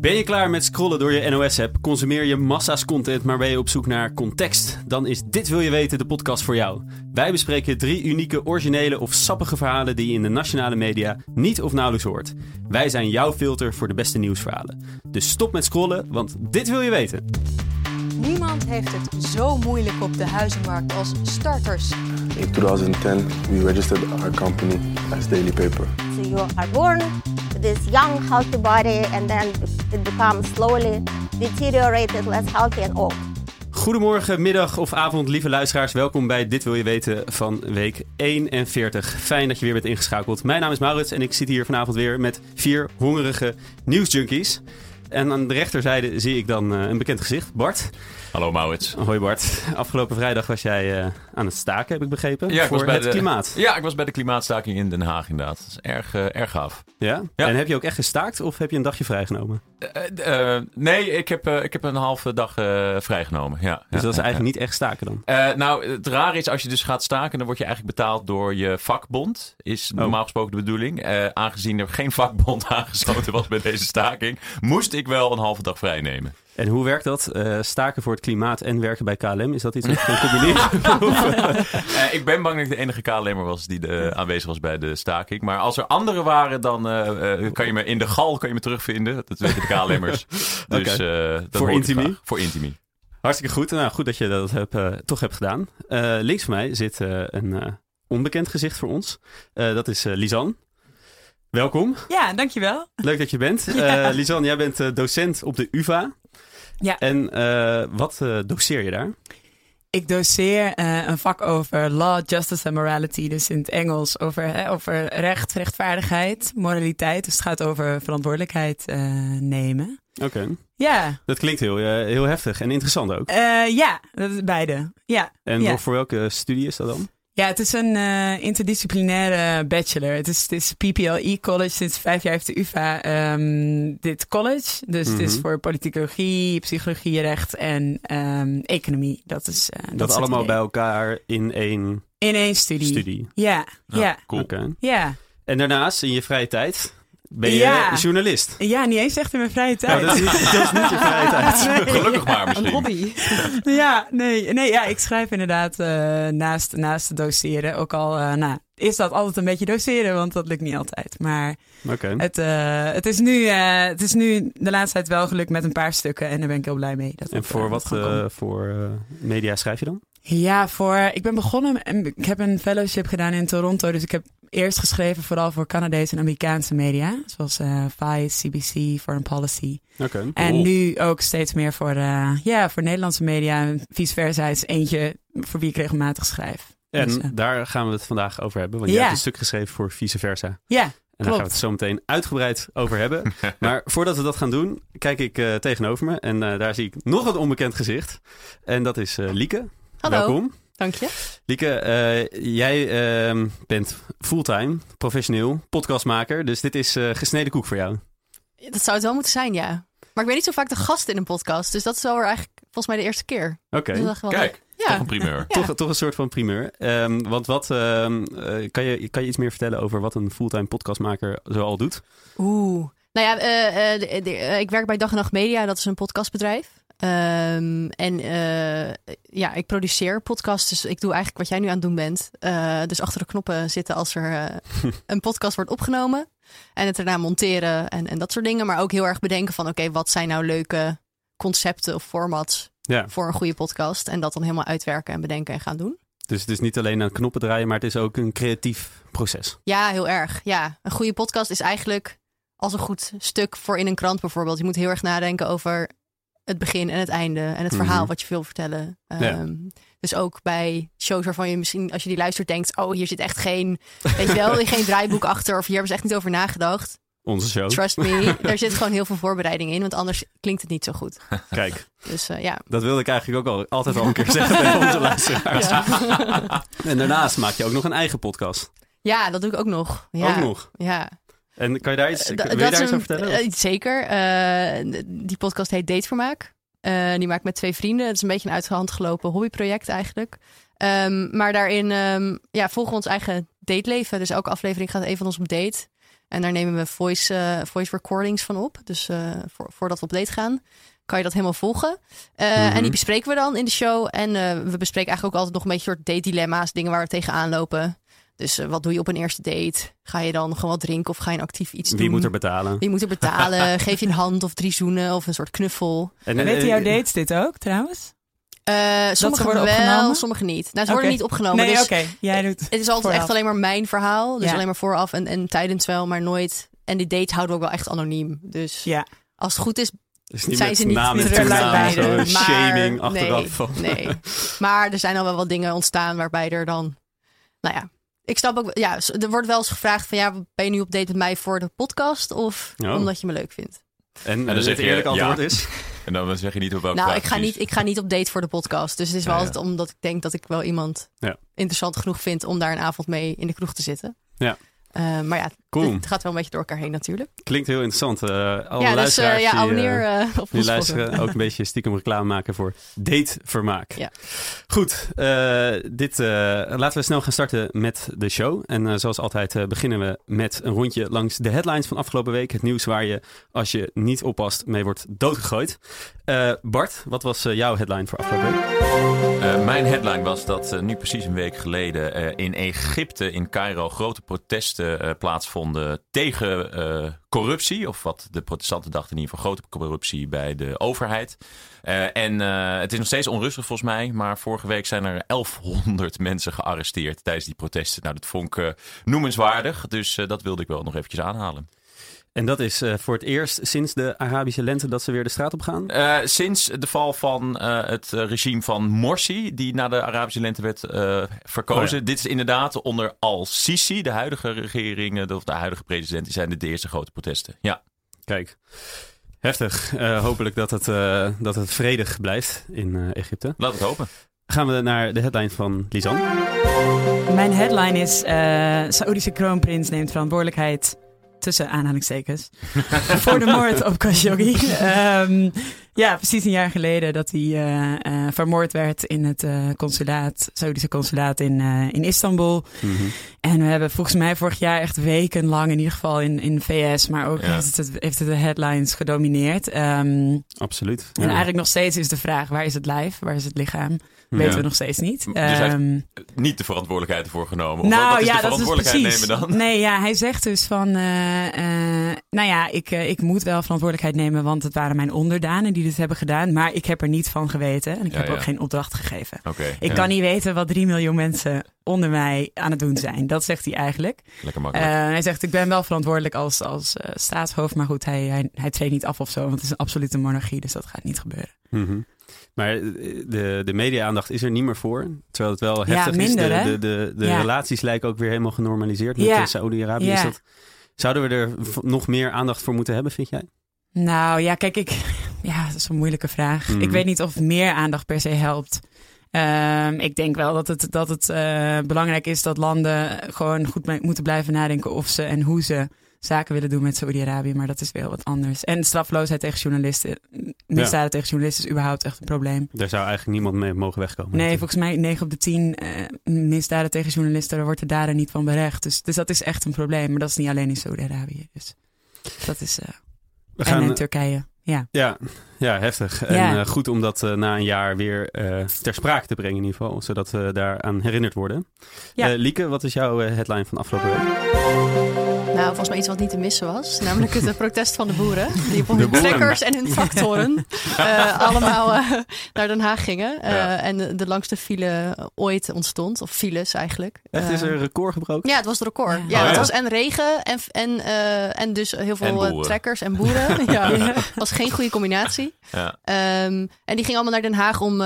Ben je klaar met scrollen door je NOS-app? Consumeer je massa's content, maar ben je op zoek naar context? Dan is Dit Wil Je Weten de podcast voor jou. Wij bespreken drie unieke, originele of sappige verhalen die je in de nationale media niet of nauwelijks hoort. Wij zijn jouw filter voor de beste nieuwsverhalen. Dus stop met scrollen, want dit wil je weten. Niemand heeft het zo moeilijk op de huizenmarkt als starters. In 2010, we registered our company as Daily Paper. So you are born this young, healthy body, and then it becomes slowly deteriorated, less healthy and old. Goedemorgen, middag of avond, lieve luisteraars. Welkom bij Dit Wil Je Weten van week 41. Fijn dat je weer bent ingeschakeld. Mijn naam is Maurits en ik zit hier vanavond weer met vier hongerige nieuwsjunkies. En aan de rechterzijde zie ik dan uh, een bekend gezicht, Bart. Hallo Maurits. Hoi Bart. Afgelopen vrijdag was jij uh, aan het staken, heb ik begrepen, ja, ik voor was bij het de, klimaat. Ja, ik was bij de klimaatstaking in Den Haag inderdaad. Dat is erg, uh, erg gaaf. Ja? Ja. En heb je ook echt gestaakt of heb je een dagje vrijgenomen? nee, ik heb, ik heb een halve dag vrijgenomen. Ja, Dus dat is eigenlijk niet echt staken dan? nou, het rare is als je dus gaat staken, dan word je eigenlijk betaald door je vakbond. Is Oh. normaal gesproken de bedoeling. Eh, aangezien er geen vakbond aangesloten was bij deze staking, moest ik wel een halve dag vrij nemen. En hoe werkt dat? Eh, staken voor het klimaat en werken bij KLM? Is dat iets wat je kan combineren? Eh, ik ben bang dat ik de enige KLM'er was die de, aanwezig was bij de staking. Maar als er anderen waren, dan eh, eh, kan je me in de gal kan je me terugvinden. Dat weten de KLM'ers. Dus, eh, Voor Intimi? Voor Intimi. Hartstikke goed. Nou, goed dat je dat hebt, eh, toch hebt gedaan. Eh, links van mij zit eh, een eh, onbekend gezicht voor ons. Eh, dat is eh, Lisanne. Welkom. Ja, dankjewel. Leuk dat je bent. Ja. Eh Lisanne, jij bent eh, docent op de UvA. Ja. En eh, wat eh, doseer je daar? Ik doseer eh, een vak over law, justice en morality. Dus in het Engels over, hè, over recht, rechtvaardigheid, moraliteit. Dus het gaat over verantwoordelijkheid nemen. Oké. Ja, Dat klinkt heel, heel heftig en interessant ook. Ja, dat is beide. Ja. En ja. voor welke studie is dat dan? Ja, het is een eh, interdisciplinaire bachelor. Het is, het is PPLE College, sinds vijf jaar heeft de UvA ehm, dit college. Dus het is Mhm. voor politicologie, psychologie, recht en ehm, economie. Dat is, eh, dat Dat, is het allemaal bij elkaar in één In één studie. studie. Ja, Ja, ja, Cool. Ja. En daarnaast, in je vrije tijd, ben je Ja. journalist. Ja, niet eens echt in mijn vrije tijd. Oh, dat, is niet, dat is niet je vrije tijd. Nee. Gelukkig maar Een misschien. hobby. Ja, nee, nee ja, ik schrijf inderdaad eh, naast, naast doseren. Ook al eh, nou, is dat altijd een beetje doseren, want dat lukt niet altijd. Maar Oké. het, eh, het, is nu, eh, het is nu de laatste tijd wel gelukt met een paar stukken. En daar ben ik heel blij mee. Dat En het, voor wat eh, voor eh, media schrijf je dan? Ja, voor, ik ben begonnen. en Ik heb een fellowship gedaan in Toronto. Dus ik heb eerst geschreven vooral voor Canadese en Amerikaanse media. Zoals eh Vice, CBC, Foreign Policy. Oké. En Cool. nu ook steeds meer voor, eh, ja, voor Nederlandse media. En vice versa is eentje voor wie ik regelmatig schrijf. En Dus, eh, daar gaan we het vandaag over hebben. Want jij Ja. hebt een stuk geschreven voor vice versa. ja, En daar gaan we het zo meteen uitgebreid over hebben. maar voordat we dat gaan doen, kijk ik eh, tegenover me. En eh, daar zie ik nog een onbekend gezicht. En dat is eh, Lieke. Hallo. Welkom. Dank je. Lieke, eh, jij ehm, bent fulltime, professioneel, podcastmaker. Dus dit is eh, gesneden koek voor jou. Dat zou het wel moeten zijn, ja. Maar ik ben niet zo vaak de gast in een podcast. Dus dat is wel eigenlijk volgens mij de eerste keer. Oké. Dus Kijk, leuk. toch Ja. een primeur. Ja. Toch, toch een soort van primeur. Ehm, want wat, ehm, eh, kan, je, kan je iets meer vertellen over wat een fulltime podcastmaker zoal doet? Oeh. Nou ja, eh, eh, de- de- eh, ik werk bij Dag en Nacht Media. Dat is een podcastbedrijf. Ehm, en eh, ja, ik produceer podcasts. Dus ik doe eigenlijk wat jij nu aan het doen bent. Eh, dus achter de knoppen zitten als er eh, een podcast wordt opgenomen. En het daarna monteren en, en dat soort dingen. Maar ook heel erg bedenken van... oké, wat zijn nou leuke concepten of formats Ja, voor een goede podcast? En dat dan helemaal uitwerken en bedenken en gaan doen. dus het is niet alleen aan knoppen draaien, maar het is ook een creatief proces. Ja, heel erg. Ja, een goede podcast is eigenlijk als een goed stuk voor in een krant bijvoorbeeld. Je moet heel erg nadenken over het begin en het einde en het verhaal Mhm. wat je wil vertellen. Ja. Ehm, dus ook bij shows waarvan je misschien, als je die luistert, denkt: oh, hier zit echt geen, weet je wel, geen draaiboek achter of hier hebben ze echt niet over nagedacht. Onze show. Trust me, er zit gewoon heel veel voorbereiding in, want anders klinkt het niet zo goed. Kijk, Dus eh, ja. dat wilde ik eigenlijk ook al, altijd al een keer zeggen tegen onze luisteraars. En daarnaast maak je ook nog een eigen podcast. ja, dat doe ik ook nog. Ja. Ook nog. Ja. En kan je daar iets, Eh, wil da- je daar over vertellen? eh, zeker. Eh, die podcast heet Datevermaak. Eh die maak ik met twee vrienden. Het is een beetje een uit de hand gelopen hobbyproject eigenlijk. Ehm, maar daarin ehm, ja, volgen we ons eigen dateleven. Dus elke aflevering gaat een van ons op date. En daar nemen we voice, eh, voice recordings van op. Dus eh, voor, voordat we op date gaan, kan je dat helemaal volgen. Eh, Mhm. En die bespreken we dan in de show. En eh, we bespreken eigenlijk ook altijd nog een beetje soort date dilemma's, dingen waar we tegenaan lopen. Dus eh, wat doe je op een eerste date? Ga je dan gewoon wat drinken of ga je een actief iets doen? Wie moet er betalen? Wie moet er betalen? Geef je een hand of drie zoenen of een soort knuffel? En, Weten eh, jouw dates dit ook trouwens? Eh sommige worden wel, opgenomen? sommige niet. Nou, ze Oké. worden niet opgenomen. nee, dus oké. Jij doet. Het is altijd vooraf. echt alleen maar mijn verhaal. Dus Ja. alleen maar vooraf en, en tijdens wel, maar nooit. En die dates houden we ook wel echt anoniem. Dus Ja. als het goed is, niet zijn met ze niet toenaam, bij. Maar shaming achteraf. nee, van- nee. Maar er zijn al wel wat dingen ontstaan waarbij er dan... Nou ja, ik snap ook... Ja, er wordt wel eens gevraagd van... Ja, ben je nu op date met mij voor de podcast? Of Oh. omdat je me leuk vindt? En, dan eh, zeg het je eerlijke ja. antwoord is... En dan zeg je niet op welke Nou, ik ga, niet, ik ga niet op date voor de podcast. Dus het is wel Ja, ja. altijd omdat ik denk dat ik wel iemand Ja. interessant genoeg vind... om daar een avond mee in de kroeg te zitten. Ja. Eh, maar ja, Cool. het gaat wel een beetje door elkaar heen natuurlijk. Klinkt heel interessant. Eh alle ja, dus luisteraars eh, ja, die, eh, abonneer op die luisteren ook een beetje stiekem reclame maken voor datevermaak. Ja. Goed, eh, dit, eh, laten we snel gaan starten met de show. En eh, zoals altijd eh, beginnen we met een rondje langs de headlines van afgelopen week. Het nieuws waar je, als je niet oppast, mee wordt doodgegooid. Eh, Bart, wat was eh, jouw headline voor afgelopen week? Eh, mijn headline was dat nu precies een week geleden eh, in Egypte, in Cairo, grote protesten eh, tegen eh, corruptie. Of wat de protestanten dachten in ieder geval, grote corruptie bij de overheid. Eh, en eh, het is nog steeds onrustig volgens mij, maar vorige week zijn er 1100 mensen gearresteerd tijdens die protesten. Nou, dat vond ik noemenswaardig, dus dat wilde ik wel nog eventjes aanhalen. En dat is eh, voor het eerst sinds de Arabische lente dat ze weer de straat op gaan. Eh, sinds de val van eh, het regime van Morsi, die na de Arabische lente werd eh, verkozen. Oh ja. Dit is inderdaad onder al-Sisi, de huidige regering, of de huidige president, die zijn de eerste grote protesten. Ja. Kijk, heftig. Eh, hopelijk dat het, eh, dat het vredig blijft in eh, Egypte. Laat het hopen. Gaan we naar de headline van Lisan. Mijn headline is: eh Saoedische kroonprins neemt verantwoordelijkheid. Tussen aanhalingstekens. voor de moord op Khashoggi. Ehm, ja, precies een jaar geleden dat hij eh, eh, vermoord werd in het eh, consulaat, Saoedische consulaat in, in Istanbul. En we hebben volgens mij vorig jaar echt wekenlang, in ieder geval in, in VS, maar ook Ja. heeft, het, heeft het de headlines gedomineerd. Ehm, Absoluut. En eigenlijk nog steeds is de vraag: waar is het lijf? Waar is het lichaam? Ja. Weten we nog steeds niet. Dus hij heeft Ehm, Niet de verantwoordelijkheid ervoor genomen. Of nou wat is ja, de dat is verantwoordelijkheid precies. nemen dan? Nee, ja, hij zegt dus van, eh, eh, nou ja, ik, eh, ik moet wel verantwoordelijkheid nemen, want het waren mijn onderdanen die dit hebben gedaan, maar ik heb er niet van geweten en ik Ja, heb ja. ook geen opdracht gegeven. Oké. Ik ja, kan niet weten wat drie miljoen mensen onder mij aan het doen zijn. Dat zegt hij eigenlijk. Lekker Eh, makkelijk. hij zegt, ik ben wel verantwoordelijk als, als staatshoofd, maar goed, hij, hij, hij treedt niet af of zo, want het is een absolute monarchie, dus dat gaat niet gebeuren. Mhm. Maar eh, de, de media-aandacht is er niet meer voor. Terwijl het wel Ja, heftig minder, is. De, de, de, de Ja. relaties lijken ook weer helemaal genormaliseerd met Ja. eh. Ja. Dat- Zouden we er nog meer aandacht voor moeten hebben, vind jij? Nou ja, kijk, ik. Ja, dat is een moeilijke vraag. Mhm. Ik weet niet of meer aandacht per se helpt. Ehm, ik denk wel dat het, dat het eh, belangrijk is dat landen gewoon goed moeten blijven nadenken of ze en hoe ze zaken willen doen met Saoedi-Arabië. Maar dat is wel wat anders. En strafloosheid tegen journalisten. Misdaden tegen journalisten is überhaupt echt een probleem. Daar zou eigenlijk niemand mee mogen wegkomen. Nee, volgens mij 9 op de 10 eh, misdaden tegen journalisten, daar wordt de dader niet van berecht. Dus, dus dat is echt een probleem. Maar dat is niet alleen in Saoedi-Arabië. Dus dat is. eh we en gaan, in Turkije. Ja. ja, ja, heftig. En Ja. eh, goed om dat eh, na een jaar weer eh, ter sprake te brengen in ieder geval. Zodat we daaraan herinnerd worden. Ja. Eh, Lieke, wat is jouw eh, headline van afgelopen week? Nou, volgens mij iets wat niet te missen was. Namelijk het eh, protest van de boeren. Die op hun trekkers en hun tractoren eh, allemaal eh, naar Den Haag gingen. Eh, Ja. En de, de langste file ooit ontstond. Of files eigenlijk. Echt, is er een record gebroken? Ja, het was het record. Ja. Ja, Oh, het ja. was en regen en, en, eh, en dus heel veel trekkers en boeren. ja, het was geen goede combinatie. Ja. Ehm, en die gingen allemaal naar Den Haag om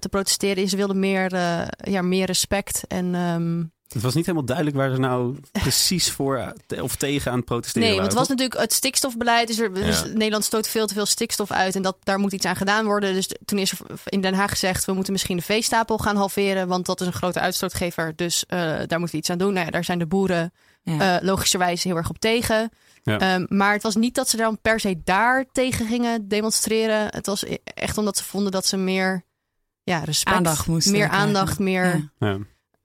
te protesteren. Ze wilden meer, eh, ja, meer respect en... ehm, Het was niet helemaal duidelijk waar ze nou precies voor of tegen aan het protesteren Nee, want het was natuurlijk het stikstofbeleid. Dus, er, dus Ja. Nederland stoot veel te veel stikstof uit en dat, daar moet iets aan gedaan worden. Dus toen is er in Den Haag gezegd, we moeten misschien de veestapel gaan halveren, want dat is een grote uitstootgever. Dus eh, daar moeten we iets aan doen. Nou ja, daar zijn de boeren Ja. eh, logischerwijs heel erg op tegen. Ja. Ehm, maar het was niet dat ze dan per se daar tegen gingen demonstreren. Het was e- echt omdat ze vonden dat ze meer ja, respect, Aandacht moesten meer krijgen. aandacht, meer Ja.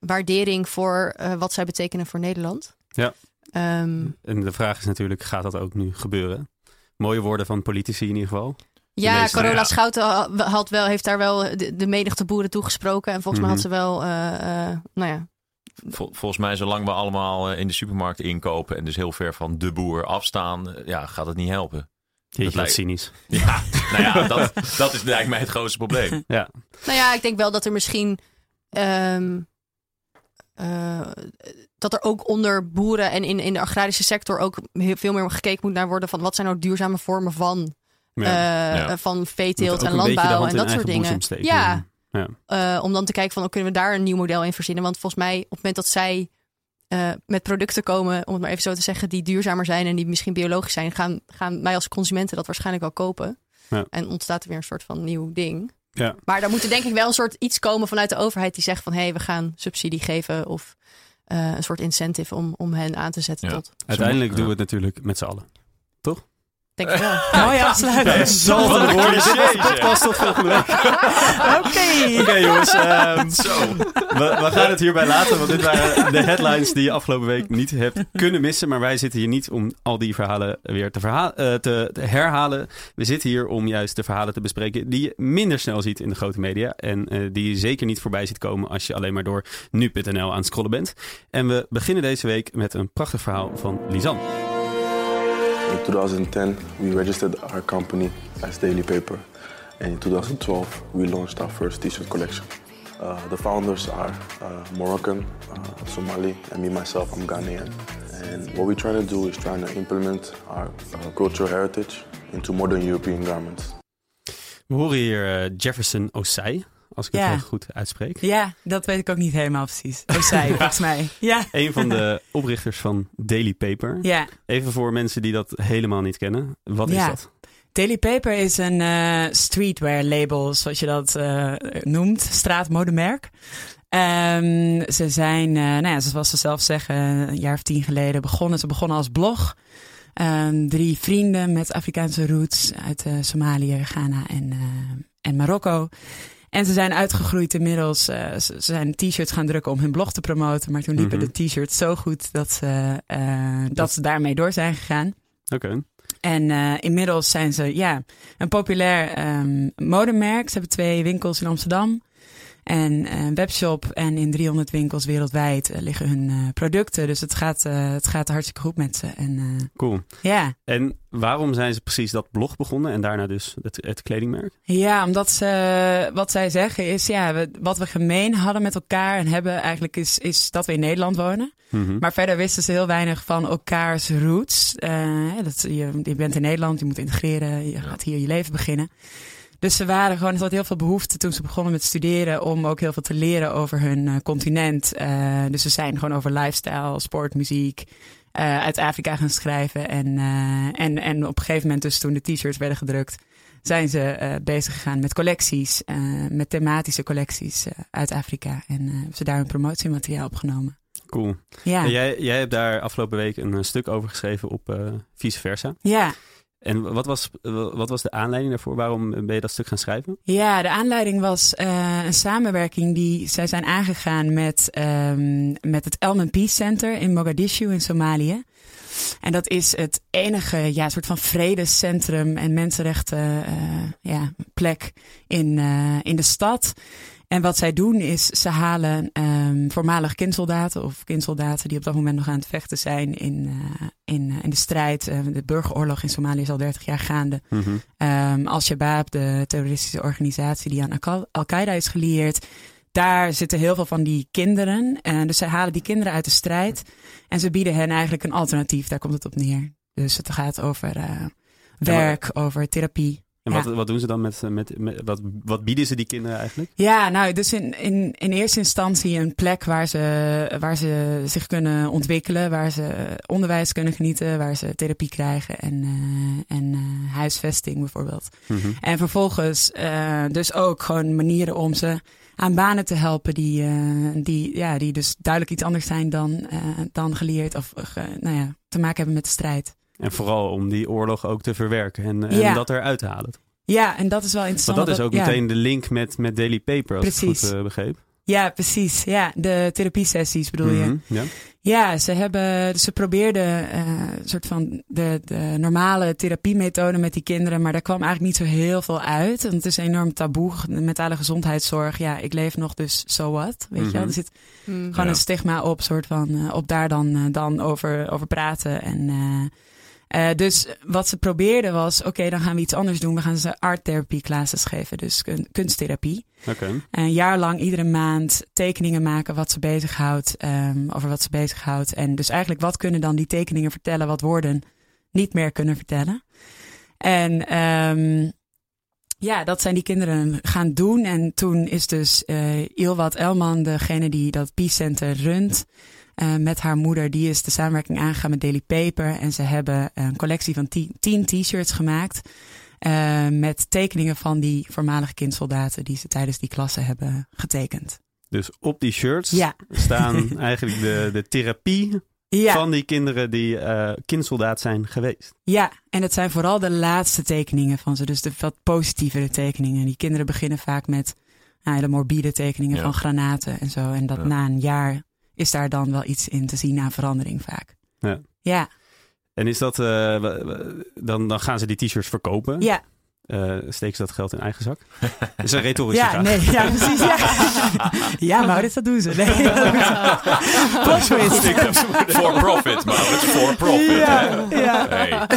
Waardering voor eh, wat zij betekenen voor Nederland. Ja. Ehm, En de vraag is natuurlijk, gaat dat ook nu gebeuren? Mooie woorden van politici in ieder geval. ja, Carola ja. Schouten had wel, heeft daar wel de, de menigte boeren toegesproken. En volgens mij had Mhm. ze wel, eh, eh, nou ja, Vol- volgens mij, zolang we allemaal eh, in de supermarkt inkopen en dus heel ver van de boer afstaan, eh, ja, gaat het niet helpen. Jeetje, wat lijkt- cynisch. Ja, nou ja, dat, dat is lijkt mij het grootste probleem. Ja, Nou ja, ik denk wel dat er misschien. ehm, eh, dat er ook onder boeren en in, in de agrarische sector ook heel veel meer gekeken moet naar worden van wat zijn nou duurzame vormen van, ja. eh, Ja. van veeteelt en landbouw en dat soort dingen. Ja, Ja. eh, om dan te kijken van oh, kunnen we daar een nieuw model in verzinnen? Want volgens mij op het moment dat zij met producten komen, om het maar even zo te zeggen, die duurzamer zijn en die misschien biologisch zijn, gaan, gaan wij als consumenten dat waarschijnlijk wel kopen. Ja. En ontstaat er weer een soort van nieuw ding. Ja. Maar daar moet er denk ik wel een soort iets komen vanuit de overheid die zegt van hé, hey, we gaan subsidie geven of eh, een soort incentive om, om hen aan te zetten Ja. tot. Uiteindelijk Ja. doen we het natuurlijk met z'n allen. Denk ik wel. Mooi afsluiten. Ja, zal Wat het een de zeg. podcast tot volgende week. Oké. Oké jongens, ehm, Zo. we, we gaan het hierbij laten. Want dit waren de headlines die je afgelopen week niet hebt kunnen missen. Maar wij zitten hier niet om al die verhalen weer te, verha- eh, te, te herhalen. We zitten hier om juist de verhalen te bespreken die je minder snel ziet in de grote media. En eh, die je zeker niet voorbij ziet komen als je alleen maar door nu.nl aan het scrollen bent. En we beginnen deze week met een prachtig verhaal van Lisanne. In 2010, we registered our company as Daily Paper. And in 2012, we launched our first t-shirt collection. Uh, the founders are uh, Moroccan, uh, Somali, and me myself, I'm Ghanaian. And what we're trying to do is trying to implement our uh, cultural heritage into modern European garments. We horen hier eh, Jefferson Osei, als ik het goed uitspreek. Ja, dat weet ik ook niet helemaal precies. Osei, volgens mij. Ja. Een van de oprichters van Daily Paper. Ja. Even voor mensen die dat helemaal niet kennen. Wat is dat? Daily Paper is een eh, streetwear label, zoals je dat eh, noemt, straatmodemerk. Ehm, ze zijn, eh, nou ja, zoals ze zelf zeggen, een jaar of tien geleden begonnen. Ze begonnen als blog. Ehm, drie vrienden met Afrikaanse roots uit Somalië, Ghana en, en Marokko. En ze zijn uitgegroeid inmiddels. eh, ze zijn t-shirts gaan drukken om hun blog te promoten. Maar toen liepen Mhm. de t-shirts zo goed dat ze, eh, dat ze daarmee door zijn gegaan. Oké. En eh, inmiddels zijn ze ja, een populair ehm, modemerk. Ze hebben twee winkels in Amsterdam en eh, een webshop. En in 300 winkels wereldwijd eh, liggen hun eh, producten. Dus het gaat, het gaat hartstikke goed met ze. En Cool. ja. En waarom zijn ze precies dat blog begonnen en daarna dus het, het kledingmerk? ja, omdat ze, wat zij zeggen is, ja, we, wat we gemeen hadden met elkaar en hebben eigenlijk is, is dat we in Nederland wonen. Mhm. Maar verder wisten ze heel weinig van elkaars roots. Dat, je, je bent in Nederland, je moet integreren, je gaat hier je leven beginnen. Dus ze waren gewoon, er had heel veel behoefte toen ze begonnen met studeren om ook heel veel te leren over hun eh, continent. Eh, dus ze zijn gewoon over lifestyle, sport, muziek eh, uit Afrika gaan schrijven. En, en, en op een gegeven moment, dus toen de t-shirts werden gedrukt, zijn ze bezig gegaan met collecties, met thematische collecties uit Afrika. En hebben ze daar hun promotiemateriaal opgenomen. Cool. Ja. En jij, jij hebt daar afgelopen week een stuk over geschreven op Vice Versa. Ja, En wat was, wat was de aanleiding daarvoor? Waarom ben je dat stuk gaan schrijven? ja, de aanleiding was eh, een samenwerking die zij zijn aangegaan met, ehm, met het Peace Center in Mogadishu in Somalië. En dat is het enige ja, soort van vredescentrum en mensenrechten eh, ja, plek in, eh, in de stad. En wat zij doen is, ze halen ehm voormalig kindsoldaten of kindsoldaten die op dat moment nog aan het vechten zijn in, eh, in, eh, in de strijd. Eh, de burgeroorlog in Somalië is al 30 jaar gaande. Ehm Al-Shabaab, de terroristische organisatie die aan Al- Al-Qaeda is gelieerd. Daar zitten heel veel van die kinderen. En dus zij halen die kinderen uit de strijd. En ze bieden hen eigenlijk een alternatief. Daar komt het op neer. Dus het gaat over werk, over therapie. En Ja. wat, wat doen ze dan met, met, met wat, wat bieden ze die kinderen eigenlijk? Ja, nou, dus in, in, in eerste instantie een plek waar ze, waar ze zich kunnen ontwikkelen, waar ze onderwijs kunnen genieten, waar ze therapie krijgen en, eh, en eh, huisvesting bijvoorbeeld. Mhm. En vervolgens eh, dus ook gewoon manieren om ze aan banen te helpen die, eh, die, ja, die dus duidelijk iets anders zijn dan, eh, dan geleerd of eh, nou ja, te maken hebben met de strijd. En vooral om die oorlog ook te verwerken en, en Ja. dat eruit te halen. Ja, en dat is wel interessant. Want dat is ook ja. meteen de link met, met Daily Paper, als ik Precies. het goed eh, begreep. Ja, precies. Ja, de therapiesessies bedoel je. Mhm, Ja. Ja, ze, hebben, ze probeerden eh, een soort van de, de normale therapiemethode met die kinderen, maar daar kwam eigenlijk niet zo heel veel uit. Want het is enorm taboe, de mentale gezondheidszorg. Ja, ik leef nog, dus so what, weet je wel. Mhm. Er zit Hmm. gewoon Ja. een stigma op, soort van, eh, op daar dan, dan over, over praten. En, eh, dus wat ze probeerden was, oké, dan gaan we iets anders doen. We gaan ze art therapy classes geven, dus kun- kunsttherapie. Oké. Een jaar lang iedere maand tekeningen maken wat ze bezighoudt, ehm, over wat ze bezighoudt. En dus eigenlijk wat kunnen dan die tekeningen vertellen wat woorden niet meer kunnen vertellen. En ehm, ja, dat zijn die kinderen gaan doen. En toen is dus eh Ilwat Elman, degene die dat Peace Center runt, eh, met haar moeder, die is de samenwerking aangegaan met Daily Paper. En ze hebben een collectie van tien, t-shirts gemaakt. eh, met tekeningen van die voormalige kindsoldaten die ze tijdens die klasse hebben getekend. Dus op die shirts Ja. staan eigenlijk de, de therapie Ja, van die kinderen die eh kindsoldaat zijn geweest. ja, en het zijn vooral de laatste tekeningen van ze. Dus de wat positievere tekeningen. Die kinderen beginnen vaak met nou, hele morbide tekeningen Ja. van granaten en zo. En dat Ja. na een jaar is daar dan wel iets in te zien aan verandering vaak. Ja. Ja, En is dat, eh, dan, dan gaan ze die t-shirts verkopen. ja, Eh, steken ze dat geld in eigen zak? Dat is een retorische ja, vraag. nee, ja, precies. Ja, ja Maurits, dat doen ze. Nee. For profit, maar het is for profit. Ja, ja. Hey.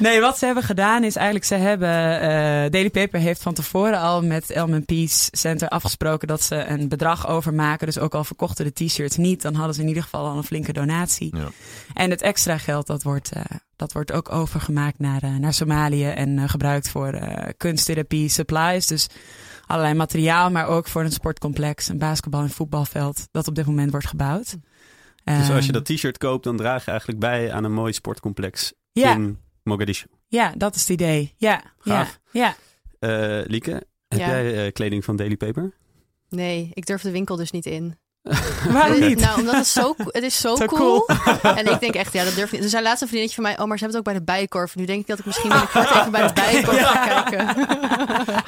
Nee, wat ze hebben gedaan is eigenlijk, ze hebben, eh Daily Paper heeft van tevoren al met Elm Peace Center afgesproken dat ze een bedrag overmaken. Dus ook al verkochten de t-shirts niet, dan hadden ze in ieder geval al een flinke donatie. Ja. En het extra geld, dat wordt, eh, dat wordt ook overgemaakt naar, eh, naar Somalië en eh, gebruikt voor eh, kunsttherapie, supplies. Dus allerlei materiaal, maar ook voor een sportcomplex, een basketbal- en voetbalveld dat op dit moment wordt gebouwd. Dus als je Ehm, dat t-shirt koopt, dan draag je eigenlijk bij aan een mooi sportcomplex ja, in Mogadishu. ja, dat is het idee. Ja, ja, Gaaf. ja. Eh, Lieke, heb Ja. jij eh, kleding van Daily Paper? Nee, ik durf de winkel dus niet in. Waarom niet? Nou, omdat het zo, het is zo, Zo cool. En ik denk echt, ja, dat durf ik niet. Er zijn laatst een vriendinnetje van mij, oh, maar ze hebben het ook bij de Bijenkorf. Nu denk ik dat ik misschien binnenkort even bij de Bijenkorf ga kijken.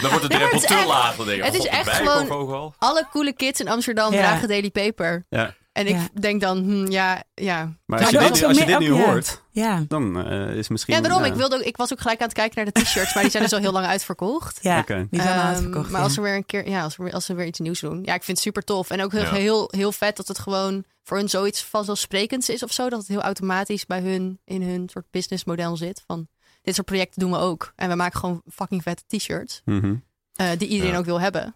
Dan wordt het drempel het is te echt- laag. Dan denk je, het is god, echt gewoon-. Alle coole kids in Amsterdam Ja. dragen Daily Paper. Ja. En ik Ja. denk dan, hm, ja, ja. Maar als je dit, als je dit nu hoort, Ja, dan eh, is misschien... Ja, daarom. eh, Ik, wilde ook, ik was ook gelijk aan het kijken naar de t-shirts, maar die zijn dus al heel lang uitverkocht. ja. Oké. die zijn al Ehm, uitverkocht. maar ja. als ze weer een keer, ja, als, we, als ze weer iets nieuws doen. Ja, ik vind het super tof. En ook heel, Ja. heel, heel vet dat het gewoon voor hun zoiets vanzelfsprekends is of zo. Dat het heel automatisch bij hun in hun soort businessmodel zit. Van dit soort projecten doen we ook. En we maken gewoon fucking vette t-shirts. mhm. eh, die iedereen Ja. ook wil hebben.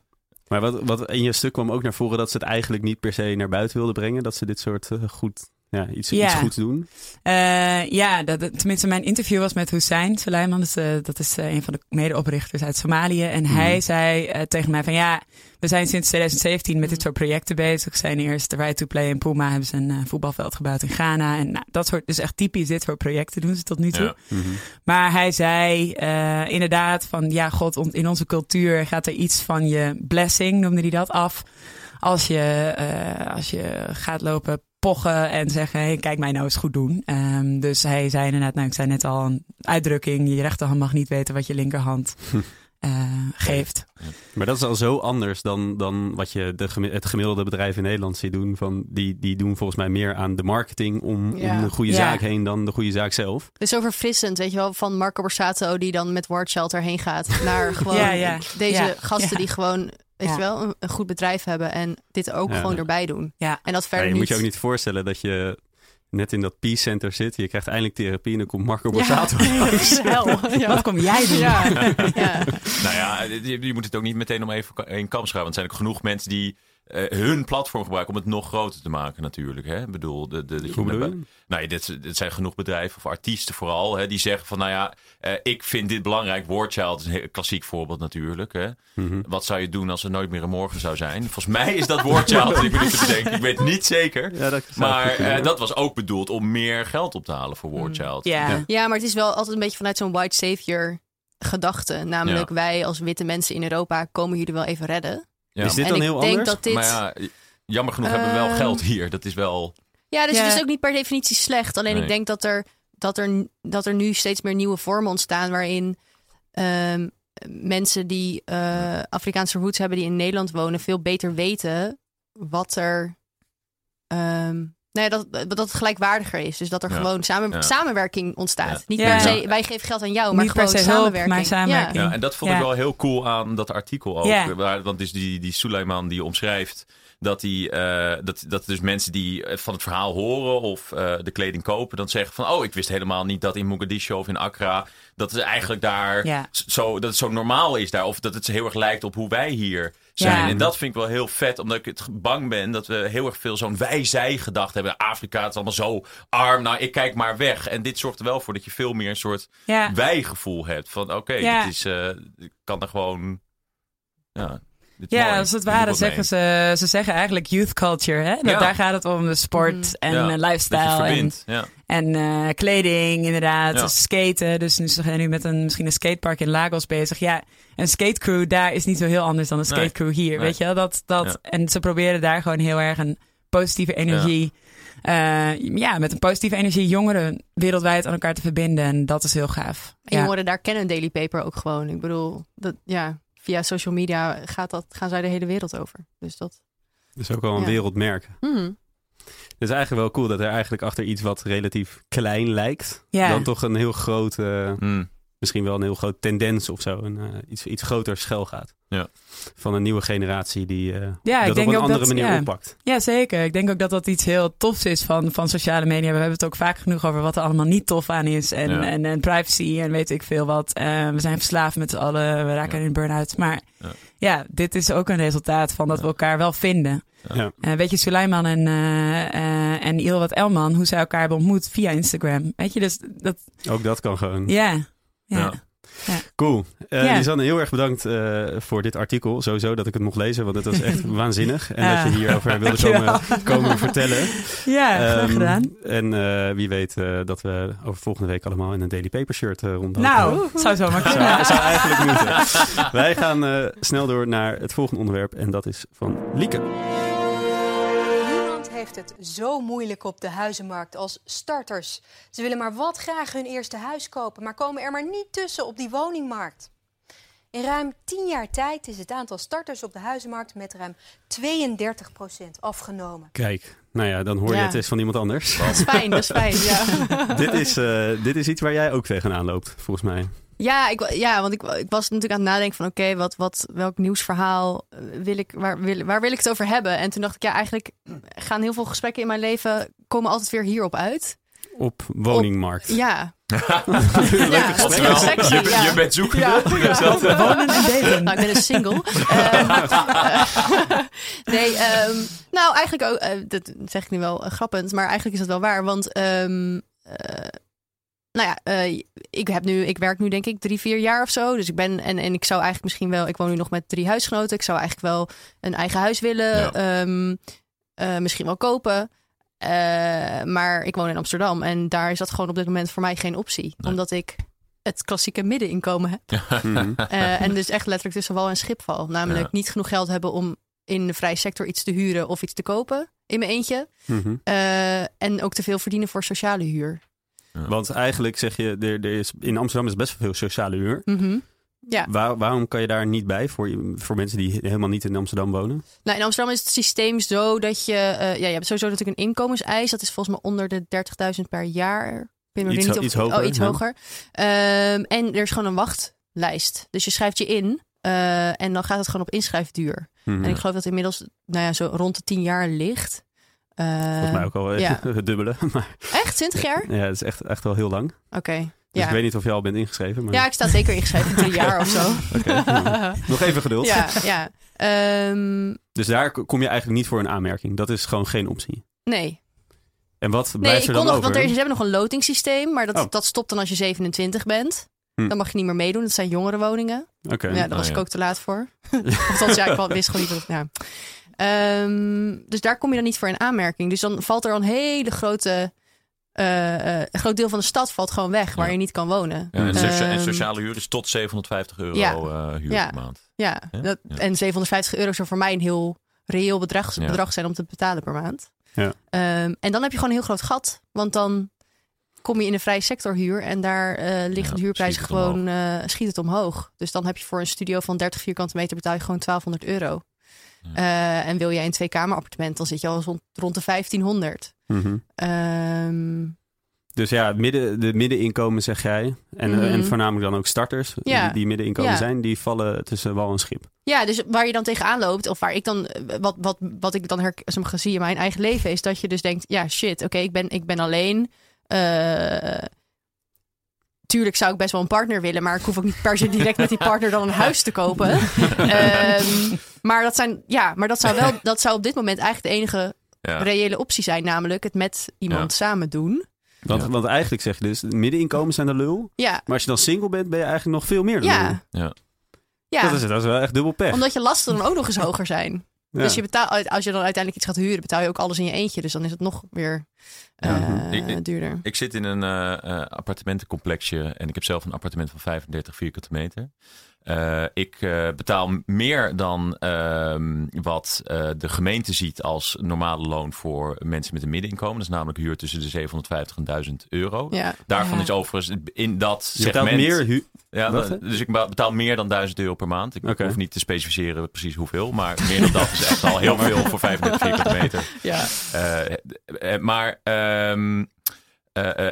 Maar wat, wat in je stuk kwam ook naar voren dat ze het eigenlijk niet per se naar buiten wilden brengen. Dat ze dit soort eh, goed, ja, iets, Ja. iets goeds doen. Eh, ja, dat, tenminste mijn interview was met Hussein Suleiman. Dus, eh, dat is eh, een van de medeoprichters uit Somalië. En Mhm. hij zei eh, tegen mij van ja, we zijn sinds 2017 met dit soort projecten bezig. We zijn eerst de Right to Play in Puma hebben ze een eh, voetbalveld gebouwd in Ghana. En nou, dat soort, dus echt typisch dit soort projecten doen ze tot nu toe. Ja. Mhm. Maar hij zei eh, inderdaad van ja, god, on- in onze cultuur gaat er iets van je blessing, noemde hij dat, af. Als je, eh, als je gaat lopen pochen en zeggen, hey, kijk mij nou eens goed doen. Ehm, dus hij zei inderdaad, nou ik zei net al, een uitdrukking, je rechterhand mag niet weten wat je linkerhand eh, geeft. Maar dat is al zo anders dan, dan wat je de, het gemiddelde bedrijf in Nederland ziet doen. Van die, die doen volgens mij meer aan de marketing om, Ja. om de goede Ja. zaak heen dan de goede zaak zelf. Het is zo verfrissend, weet je wel, van Marco Borsato die dan met Ward Shelter heen gaat. Naar gewoon Ja, ja. deze Ja, gasten ja. die gewoon, weet Ja. je wel, een, een goed bedrijf hebben. En dit ook Ja. gewoon erbij doen. Ja. En dat Ja, verder je niet. moet je ook niet voorstellen dat je net in dat Peace Center zit. Je krijgt eindelijk therapie en dan komt Marco Borsato. Ja, hel. Ja. Wat kom jij doen? Ja. ja. Nou ja, je, je moet het ook niet meteen om even in kam schrijven. Want er zijn ook genoeg mensen die eh, hun platform gebruiken om het nog groter te maken natuurlijk. Hè? Ik bedoel, de, de, de, Hoe bedoel je? Nou, ja, dit, dit zijn genoeg bedrijven of artiesten vooral. Hè, die zeggen van, nou ja, eh, ik vind dit belangrijk. Wordchild is een heel klassiek voorbeeld natuurlijk. Hè. Mhm. Wat zou je doen als er nooit meer een morgen zou zijn? Volgens mij is dat Wordchild. ik weet het niet zeker. Ja, dat zou Maar eh, dat was ook bedoeld om meer geld op te halen voor Wordchild. Ja. Ja. ja, maar het is wel altijd een beetje vanuit zo'n white savior gedachte. Namelijk, Ja. wij als witte mensen in Europa komen jullie wel even redden. Ja. Is dit en dan ik heel denk anders? dat dit... Maar ja, jammer genoeg hebben we wel Ehm, geld hier. Dat is wel... Ja, dus Ja. het is ook niet per definitie slecht. Alleen Nee. ik denk dat er, dat, er, dat er nu steeds meer nieuwe vormen ontstaan waarin ehm, mensen die eh, Afrikaanse roots hebben die in Nederland wonen veel beter weten wat er ehm, ja, dat, dat het gelijkwaardiger is. Dus dat er Ja. gewoon samen, Ja. samenwerking ontstaat. Ja. Niet Ja. per se, wij geven geld aan jou, maar Niet per gewoon hulp, samenwerking. maar samenwerking. Ja, en dat vond ik wel heel cool aan dat artikel ook. Ja. Waar, want dus die, die Suleiman die omschrijft dat, die, eh, dat, dat dus mensen die eh, van het verhaal horen of eh, de kleding kopen, dan zeggen van oh, ik wist helemaal niet dat in Mogadishu of in Accra dat het eigenlijk daar Ja. zo, dat het zo normaal is daar. Of dat het heel erg lijkt op hoe wij hier zijn. Ja. En dat vind ik wel heel vet, omdat ik het bang ben dat we heel erg veel zo'n wij-zij gedacht hebben. Afrika het is allemaal zo arm, nou ik kijk maar weg. En dit zorgt er wel voor dat je veel meer een soort Ja. wij-gevoel hebt. Van oké, Ja. dit is, eh, ik kan er gewoon... Ja, Ja, mooi. als het ware zeggen ze, ze zeggen eigenlijk youth culture. Hè? Dat Ja. Daar gaat het om de sport en Ja, eh, Dat je lifestyle en. Ja. en eh, kleding inderdaad. Ja. Skaten. Dus nu zijn nu met een, misschien een skatepark in Lagos bezig. Ja, een skatecrew daar is niet zo heel anders dan een Nee. skatecrew hier. Nee. Weet je wel? Dat, dat, Ja. En ze proberen daar gewoon heel erg een positieve energie... Ja. ja, met een positieve energie jongeren wereldwijd aan elkaar te verbinden. En dat is heel gaaf. En Ja. jongeren daar kennen Daily Paper ook gewoon. Ik bedoel, dat, ja, via social media gaat dat, gaan zij de hele wereld over. Dus dat... Dat is ook wel een Ja. wereldmerk. Mhm. Het is eigenlijk wel cool dat er eigenlijk achter iets wat relatief klein lijkt, Ja. dan toch een heel groot, Mm. Misschien wel een heel groot tendens of zo, een eh, iets, iets groter schel gaat. Ja. Van een nieuwe generatie die eh, Ja, ik dat denk op een andere dat- manier ja. oppakt. Ja, zeker. Ik denk ook dat dat iets heel tofs is van, van sociale media. We hebben het ook vaak genoeg over wat er allemaal niet tof aan is. En, Ja. en, en privacy en weet ik veel wat. Eh, we zijn verslaafd met z'n allen. We raken Ja. in een burn-out. Maar Ja. ja. dit is ook een resultaat van dat we elkaar wel vinden. Ja. Weet je, Suleiman en, eh eh en Ilwat Elman, hoe zij elkaar hebben ontmoet via Instagram. Weet je, dus dat, Ook dat kan gewoon. ja. Ja. Ja. Cool. Ja. Lisanne, heel erg bedankt eh, voor dit artikel. Sowieso dat ik het mocht lezen, want het was echt waanzinnig. En Ja. dat je hierover wilde komen, komen vertellen. Ja, graag Ehm, gedaan. En eh, wie weet dat we over volgende week allemaal in een Daily Paper shirt uh, rondlopen. Nou, zou zo maar kunnen. zou, zou eigenlijk moeten. Wij gaan snel door naar het volgende onderwerp en dat is van Lieke. Heeft het zo moeilijk op de huizenmarkt als starters. Ze willen maar wat graag hun eerste huis kopen, maar komen er maar niet tussen op die woningmarkt. In ruim 10 jaar tijd is het aantal starters op de huizenmarkt met ruim 32% afgenomen. Kijk, nou ja, dan hoor je Ja. het eens van iemand anders. Dat is fijn, dat is fijn, ja. dit, is, eh, dit is iets waar jij ook tegenaan loopt, volgens mij. Ja, ik, ja want ik, ik was natuurlijk aan het nadenken van... oké, wat, wat, welk nieuwsverhaal wil ik, waar, wil, waar wil ik het over hebben? En toen dacht ik, ja, eigenlijk gaan heel veel gesprekken in mijn leven... komen altijd weer hierop uit. Op woningmarkt. Ja. Ja, sexy, je, ben- ja. je bent zoekende. Ja. Dus dat- Wonen en daten. Nou, ik ben een single. Ehm, nee, ehm, nou eigenlijk ook, eh, dat zeg ik nu wel eh, grappend, maar eigenlijk is het wel waar. Want, ehm, eh, nou ja, eh, ik, heb nu, ik werk nu denk ik drie, vier jaar of zo. Dus ik ben, en, en ik zou eigenlijk misschien wel, ik woon nu nog met drie huisgenoten. Ik zou eigenlijk wel een eigen huis willen. Ja. ehm, eh, misschien wel kopen. Eh, maar ik woon in Amsterdam en daar is dat gewoon op dit moment voor mij geen optie. Nee. Omdat ik het klassieke middeninkomen heb. Mhm. Eh, en dus echt letterlijk tussen wal en schip val. Namelijk Ja. niet genoeg geld hebben om in de vrije sector iets te huren of iets te kopen in mijn eentje. Mhm. Eh, en ook te veel verdienen voor sociale huur. Want eigenlijk zeg je, er, er is, in Amsterdam is best wel veel sociale huur. Mhm. Ja, Waar, waarom kan je daar niet bij voor, voor mensen die helemaal niet in Amsterdam wonen? nou in Amsterdam is het systeem zo dat je... eh, ja, je hebt sowieso natuurlijk een inkomenseis. Dat is volgens mij onder de 30.000 per jaar. Ik Iets niet of- iets hoger, Oh, iets ja. hoger. Ehm, en er is gewoon een wachtlijst. Dus je schrijft je in eh, en dan gaat het gewoon op inschrijfduur. Mhm. En ik geloof dat inmiddels nou ja, zo rond de 10 jaar ligt. Eh, Volgens mij ook al ja. het dubbele. Maar Echt? 20 jaar? ja, het is echt, echt wel heel lang. Oké. Dus Ja. ik weet niet of je al bent ingeschreven. Maar... ja, ik sta zeker ingeschreven. Drie jaar of zo. Oké, nou, Nog even geduld. ja, ja. Ehm, Dus daar kom je eigenlijk niet voor een aanmerking. Dat is gewoon geen optie. nee. En wat Nee, blijft ik er kon dan nog, over? want er, ze hebben nog een lotingssysteem, maar dat, Oh. dat stopt dan als je 27 bent. Hm. Dan mag je niet meer meedoen. Dat zijn jongerenwoningen. Oké. Ja, daar Oh, was ja. ik ook te laat voor. Althans, ja, ik wist gewoon niet wat... Ja. Ehm, dus daar kom je dan niet voor in aanmerking. Dus dan valt er een hele grote... eh, eh, een groot deel van de stad valt gewoon weg waar Ja. je niet kan wonen. Ja, en, socia- en Ehm, sociale huur is tot 750 euro Ja. eh, huur Ja. per maand. Ja, Ja? Dat, Ja. en 750 euro zou voor mij een heel reëel bedrag, Ja. bedrag zijn om te betalen per maand. Ja. Ehm, en dan heb je gewoon een heel groot gat. Want dan kom je in de vrije sector huur en daar eh, liggen Ja, de huurprijzen schiet gewoon, eh, schiet het omhoog. Dus dan heb je voor een studio van 30 vierkante meter betaal je gewoon 1200 euro. Eh, en wil jij een twee-kamer-appartement, dan zit je al rond, rond de 1500. Mhm. Ehm, Dus ja, midden, de middeninkomen zeg jij. En, Mhm. en voornamelijk dan ook starters Ja. die, die middeninkomen Ja. zijn. Die vallen tussen wal en schip. Ja, dus waar je dan tegenaan loopt, of waar ik dan, wat, wat, wat ik dan zie in mijn eigen leven, is dat je dus denkt, ja shit, oké, ik, ben, ik ben alleen. Eh, tuurlijk zou ik best wel een partner willen, maar ik hoef ook niet per se direct met die partner dan een huis te kopen. Ehm, maar dat zijn, ja, maar dat zou wel, dat zou op dit moment eigenlijk de enige Ja. reële optie zijn, namelijk het met iemand samen doen. Want, Ja. want eigenlijk zeg je dus, de middeninkomen zijn de lul. Ja, Maar als je dan single bent, ben je eigenlijk nog veel meer de lul. ja, Ja. ja. Dat, is, dat is wel echt dubbel pech. Omdat je lasten dan ook nog eens hoger zijn. Ja. Dus je betaalt, als je dan uiteindelijk iets gaat huren, betaal je ook alles in je eentje. Dus dan is het nog weer Ja. eh, Ik- ik- duurder. Ik zit in een eh, eh, appartementencomplexje en ik heb zelf een appartement van 35 vierkante meter. Eh, ik eh, betaal meer dan ehm, wat eh, de gemeente ziet als normale loon voor mensen met een middeninkomen. Dat is namelijk huur tussen de 750 en 1000 euro. Ja. Daarvan Ja. is overigens in dat je betaalt segment... meer hu- Ja, Wat, dus ik be- betaal meer dan 1000 euro per maand. Ik hoef niet te specificeren precies hoeveel, maar meer dan dat is echt al heel veel voor 35 vierkante meter. Ja. Maar ehm, eh, eh,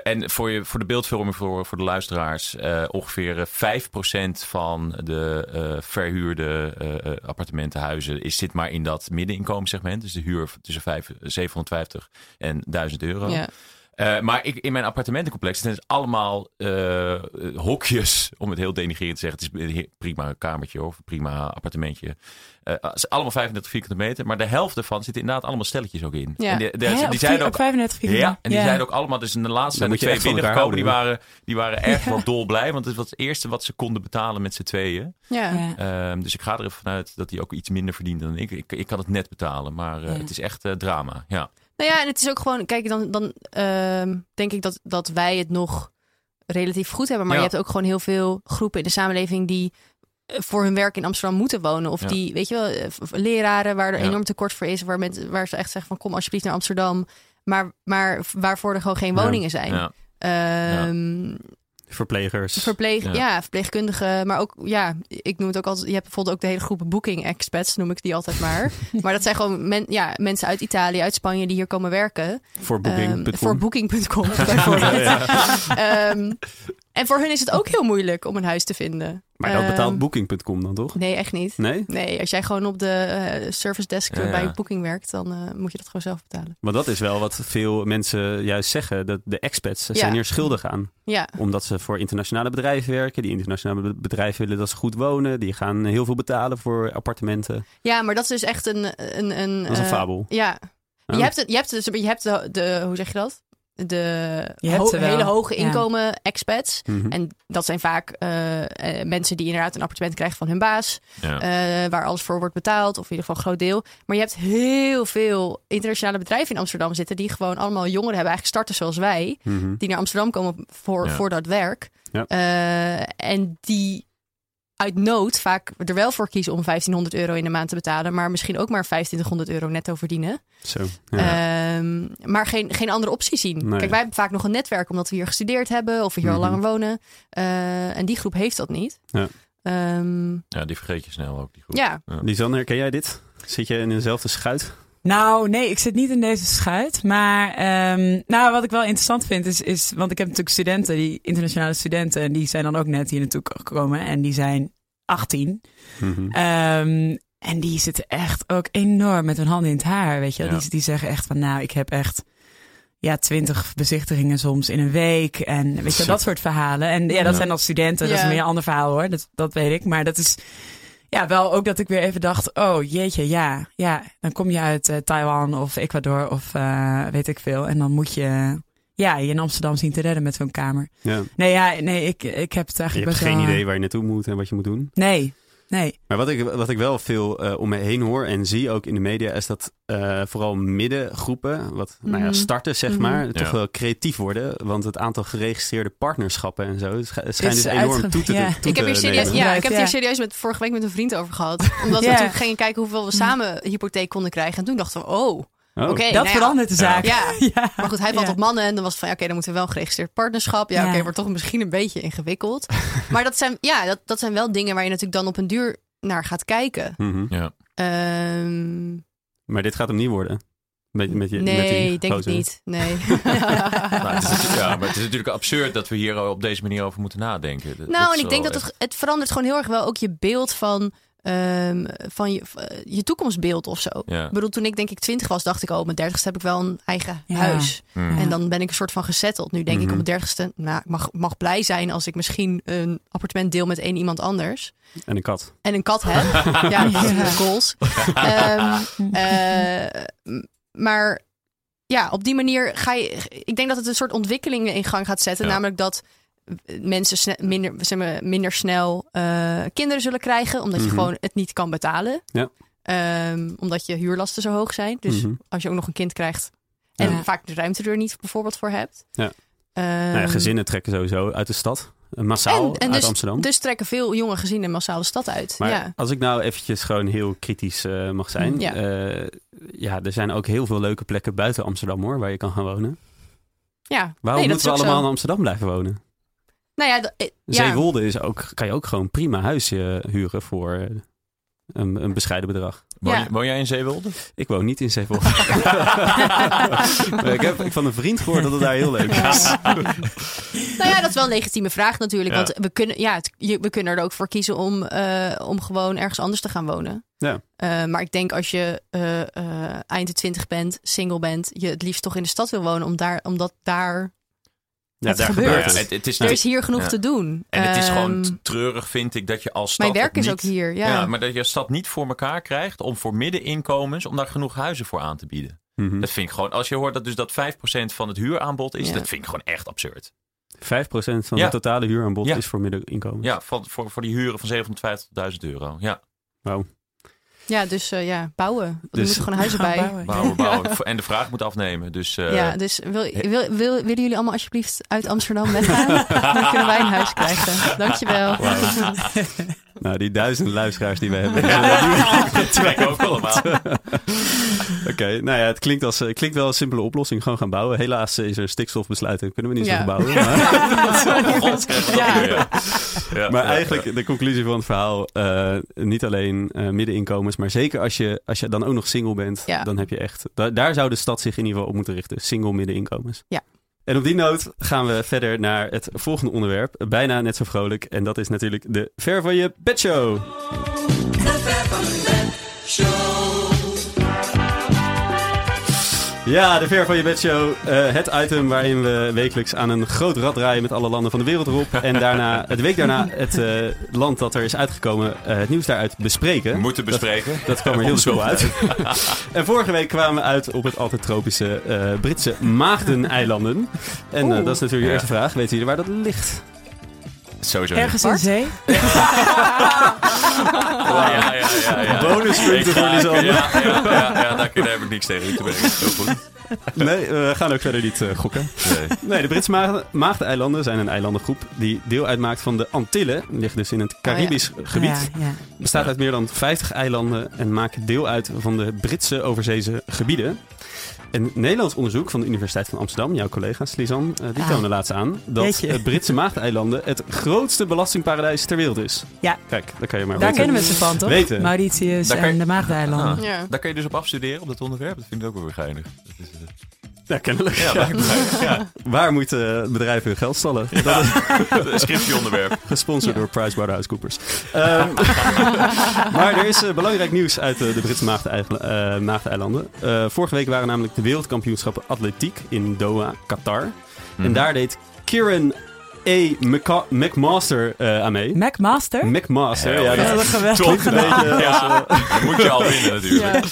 en voor, je, voor de beeldvorming voor, de luisteraars, eh, ongeveer eh, 5% van de eh, verhuurde eh, eh, appartementenhuizen is, zit maar in dat middeninkomenssegment. Dus de huur tussen vijf- 750 en 1000 euro. Ja. Eh, maar ik, in mijn appartementencomplex zijn het allemaal eh, hokjes, om het heel denigrerend te zeggen. Het is een prima kamertje of een prima appartementje. Eh, het is allemaal 35 vierkante meter, maar de helft ervan zit inderdaad allemaal stelletjes ook in. Ja. En de- de- Hè, die vier- ook, op 35 vierkante. ja, en die Ja. zeiden ook allemaal, dus in de laatste zijn er twee binnengekomen. Die waren, die waren echt Ja. wel dolblij, want het was het eerste wat ze konden betalen met z'n tweeën. Ja. Ehm, dus ik ga er even vanuit dat hij ook iets minder verdient dan ik. Ik, ik kan het net betalen, maar eh, Ja. het is echt eh, drama. Ja. Nou ja, en het is ook gewoon, kijk, dan, dan ehm, denk ik dat, dat wij het nog relatief goed hebben. Maar Ja. je hebt ook gewoon heel veel groepen in de samenleving die eh, voor hun werk in Amsterdam moeten wonen. Of Ja. die, weet je wel, eh, leraren waar er Ja. enorm tekort voor is. Waar, mensen, waar ze echt zeggen van kom alsjeblieft naar Amsterdam. Maar, maar waarvoor er gewoon geen woningen zijn. Ja. Ehm, verplegers. Verpleeg, Ja. ja. verpleegkundigen, maar ook, ja, ik noem het ook altijd, je hebt bijvoorbeeld ook de hele groep booking expats, noem ik die altijd maar. maar dat zijn gewoon men, ja, mensen uit Italië, uit Spanje die hier komen werken. voor Ehm, booking.com. voor booking.com bijvoorbeeld. Ehm, en voor hun is het ook heel moeilijk om een huis te vinden. Maar dat betaalt Ehm, booking.com dan toch? Nee, echt niet. Nee? Nee, als jij gewoon op de eh, service desk Ja, ja. bij Booking werkt, dan eh, moet je dat gewoon zelf betalen. Maar dat is wel wat veel mensen juist zeggen. Dat de expats Ja. zijn hier schuldig aan. Ja, Omdat ze voor internationale bedrijven werken. Die internationale be- bedrijven willen dat ze goed wonen. Die gaan heel veel betalen voor appartementen. ja maar dat is dus echt een... een, een Dat is een eh, fabel. Ja, Oh. Je hebt, het, je hebt, dus, je hebt de, de, hoe zeg je dat? De ho- hele hoge Ja. inkomen expats. Mhm. En dat zijn vaak eh, eh, mensen die inderdaad een appartement krijgen van hun baas. Ja. eh, waar alles voor wordt betaald. Of in ieder geval een groot deel. Maar je hebt heel veel internationale bedrijven in Amsterdam zitten. Die gewoon allemaal jongeren hebben. Eigenlijk starten zoals wij. Mhm. Die naar Amsterdam komen voor, Ja. voor dat werk. Ja. Eh, en die uit nood vaak er wel voor kiezen om 1500 euro in de maand te betalen. Maar misschien ook maar 2500 euro netto verdienen. Zo. Ja. Ehm, maar geen, geen andere optie zien. Nee. Kijk, wij hebben vaak nog een netwerk omdat we hier gestudeerd hebben of we hier Mhm. al langer wonen. Eh, en die groep heeft dat niet. Ja. Ehm, ja, die vergeet je snel ook. Die groep. ja. Lisanne, herken jij dit? Zit je in dezelfde schuit? Nou, nee, ik zit niet in deze schuit. Maar ehm, nou, wat ik wel interessant vind is, is, want ik heb natuurlijk studenten, die internationale studenten, en die zijn dan ook net hier naartoe gekomen en die zijn 18. Mhm. Ehm, en die zitten echt ook enorm met hun handen in het haar, weet je wel. Ja. Die, die zeggen echt van, nou, ik heb echt ja, twintig bezichtigingen soms in een week. En weet je, dat soort verhalen. En ja, dat Ja. zijn dan studenten, dat is een meer ander verhaal hoor. Dat, dat weet ik. Maar dat is ja, wel ook dat ik weer even dacht, oh jeetje, ja, ja. Dan kom je uit eh, Taiwan of Ecuador of eh, weet ik veel. En dan moet je ja, je in Amsterdam zien te redden met zo'n kamer. Ja. Nee, ja, nee, ik, ik heb het Je eigenlijk hebt best geen wel... idee waar je naartoe moet en wat je moet doen. Nee, nee. Maar wat ik, wat ik wel veel eh, om me heen hoor en zie ook in de media, is dat eh, vooral middengroepen, wat nou ja, Mhm. starters zeg Mhm. maar, Ja. toch wel creatief worden. Want het aantal geregistreerde partnerschappen en zo, schijnt dus enorm uitge- toe te, ja. toe Ik heb, te hier serieus, nemen. ja, ik heb Ja. hier serieus met, vorige week met een vriend over gehad. Omdat we natuurlijk gingen kijken hoeveel we samen hypotheek konden krijgen. En toen dachten we, oh, Oh. oké. Dat nou ja. verandert de zaak. Ja. ja. Maar goed, hij valt Ja. op mannen. En dan was het van, ja, oké, dan moeten we wel een geregistreerd partnerschap. Ja, Ja. oké, wordt toch misschien een beetje ingewikkeld. maar dat zijn, ja, dat, dat zijn wel dingen waar je natuurlijk dan op een duur naar gaat kijken. Ja. Ehm, Maar dit gaat hem niet worden. Met, met je, met nee, die denk ik niet. Nee. Maar het, is, natuurlijk- ja, maar het is natuurlijk absurd dat we hier op deze manier over moeten nadenken. Dat- Nou, dat en ik denk dat het, het verandert gewoon heel erg wel ook je beeld van, ehm, van je, eh, je toekomstbeeld of zo. Ja. Ik bedoel, toen ik denk ik twintig was, dacht ik, oh, op mijn dertigste heb ik wel een eigen Ja. huis. Hmm. En dan ben ik een soort van gezetteld. Nu denk ik op mijn dertigste, nou, ik mag, mag blij zijn als ik misschien een appartement deel met één iemand anders. En een kat. En een kat heb. ja, Ja. goals. Ehm, eh, maar ja, op die manier ga je. Ik denk dat het een soort ontwikkeling in gang gaat zetten. Ja. Namelijk dat mensen sne- minder, zeg maar, minder snel eh, kinderen zullen krijgen, omdat je Mhm. gewoon het niet kan betalen. Ja. Ehm, omdat je huurlasten zo hoog zijn. Dus Mhm. als je ook nog een kind krijgt en Ja. vaak de ruimte er niet bijvoorbeeld voor hebt. Ja. Ehm, Nou ja, gezinnen trekken sowieso uit de stad. Eh, Massaal en, en uit dus, Amsterdam. dus trekken veel jonge gezinnen massaal de stad uit. Maar ja. als ik nou eventjes gewoon heel kritisch eh, mag zijn. Ja. Ja. ja, er zijn ook heel veel leuke plekken buiten Amsterdam hoor, waar je kan gaan wonen. ja. Waarom Nee, moeten we allemaal zo. in Amsterdam blijven wonen? Nou ja, eh, ja. Zeewolde is ook, kan je ook gewoon prima huisje huren voor eh, een, een bescheiden bedrag. Woon, Ja. woon jij in Zeewolde? Ik woon niet in Zeewolde. Ik heb van een vriend gehoord dat het daar heel leuk is. Nou ja, dat is wel een legitieme vraag natuurlijk. Ja. Want we kunnen, ja, het- we kunnen er ook voor kiezen om, eh, om gewoon ergens anders te gaan wonen. Ja. Eh, maar ik denk als je eh, eh, eind de twintig bent, single bent, je het liefst toch in de stad wil wonen, om daar, omdat daar. Ja, Het daar gebeurt. gebeurt Ja, het. het, het is Er is hier genoeg Ja. te doen. En het is Ehm, gewoon treurig, vind ik, dat je als stad Mijn werk is niet- ook hier. Ja. Ja. maar dat je als stad niet voor elkaar krijgt om voor middeninkomens, om daar genoeg huizen voor aan te bieden. Mhm. Dat vind ik gewoon, als je hoort dat dus dat 5% van het huuraanbod is, Ja. dat vind ik gewoon echt absurd. 5% van Ja. het totale huuraanbod Ja. is voor middeninkomen. Ja, van, voor, voor die huren van 750.000 euro. Ja, Wauw. Ja, dus eh, ja, bouwen. Er Dus- moeten gewoon huizen bij. Bouwen. bouwen, bouwen. En de vraag moet afnemen. Dus eh, Ja, dus wil, wil, wil, willen jullie allemaal alsjeblieft uit Amsterdam weggaan? Dan kunnen wij een huis krijgen. Dankjewel. Nou, die duizenden luisteraars die we hebben. dat trek ik ook allemaal. Oké, nou ja, het klinkt, als, het klinkt wel een simpele oplossing. Gewoon gaan bouwen. Helaas is er stikstofbesluit en kunnen we niet Ja. zo bouwen. Maar, Ja. maar eigenlijk de conclusie van het verhaal. eh, niet alleen eh, middeninkomens, maar zeker als je, als je dan ook nog single bent. Ja. Dan heb je echt... da- daar zou de stad zich in ieder geval op moeten richten. Single middeninkomens. Ja. En op die noot gaan we verder naar het volgende onderwerp. Bijna net zo vrolijk. En dat is natuurlijk de Ver van je bedshow. Ja, de Ver van je bedshow. eh het item waarin we wekelijks aan een groot rad draaien met alle landen van de wereld erop. En daarna, de week daarna, het eh, land dat er is uitgekomen, eh, het nieuws daaruit bespreken. Moeten bespreken. Dat kwam er heel snel uit. en vorige week kwamen we uit op het altijd tropische Britse Maagdeneilanden. En dat is natuurlijk de eerste vraag. Weten jullie waar dat ligt? Sowieso. Ergens in zee? Ja, ja, ja, ja, ja. Bonuspunten Ik voor Lisanne. Ja, ja, ja, ja, daar, daar heb ik niks tegen te brengen. Heel goed. Nee, we gaan ook verder niet eh, gokken. Nee. Nee, de Britse Maagde- Maagdeneilanden zijn een eilandengroep die deel uitmaakt van de Antillen. Die liggen dus in het Caribisch gebied. Ja, ja. Bestaat uit meer dan 50 eilanden en maakt deel uit van de Britse overzeese gebieden. Een Nederlands onderzoek van de Universiteit van Amsterdam, jouw collega's, Lisanne, eh, die Ah. tonen laatst aan dat Jeetje. het Britse Maagdeneilanden het grootste belastingparadijs ter wereld is. Ja. Kijk, daar kan je maar Daar weten. kennen we ze van, toch? Weten. Mauritius Daar kan je- en de Maagdeneilanden. Ah. Ja. Daar kun je dus op afstuderen, op dat onderwerp. Dat vind ik ook wel weer geinig. Dat is, eh, Ja, kennelijk. ja. Ja. Waar moeten eh, bedrijven hun geld stallen? Dat is Een scriptieonderwerp. gesponsord door PricewaterhouseCoopers. Ehm maar er is eh, belangrijk nieuws uit eh, de Britse eh, Maagdeneilanden. Eh, vorige week waren namelijk de wereldkampioenschappen atletiek in Doha, Qatar. En Mhm. daar deed Kieran A. McCa- McMaster eh, aan mee. Macmaster? McMaster, ja, dat is geweldig. klinkt een beetje als, Ja, dat moet je al winnen natuurlijk.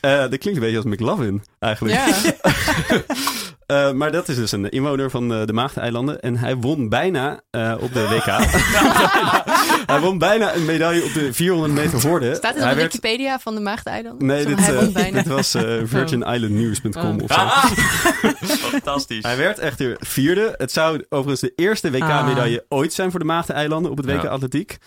eh, dat klinkt een beetje als McLovin, eigenlijk. Ja. Eh, maar dat is dus een inwoner van eh, de Maagdeneilanden. En hij won bijna eh, op de WK. hij won bijna een medaille op de 400 meter horde. Staat hij op de werd- Wikipedia van de Maagdeneilanden? Nee, dit, hij won bijna. dit was VirginIslandNews.com Oh. of zo. Ah, fantastisch. Hij werd echter vierde. Het zou overigens de eerste WK-medaille ooit zijn voor de Maagdeneilanden op het WK Ja. Atletiek.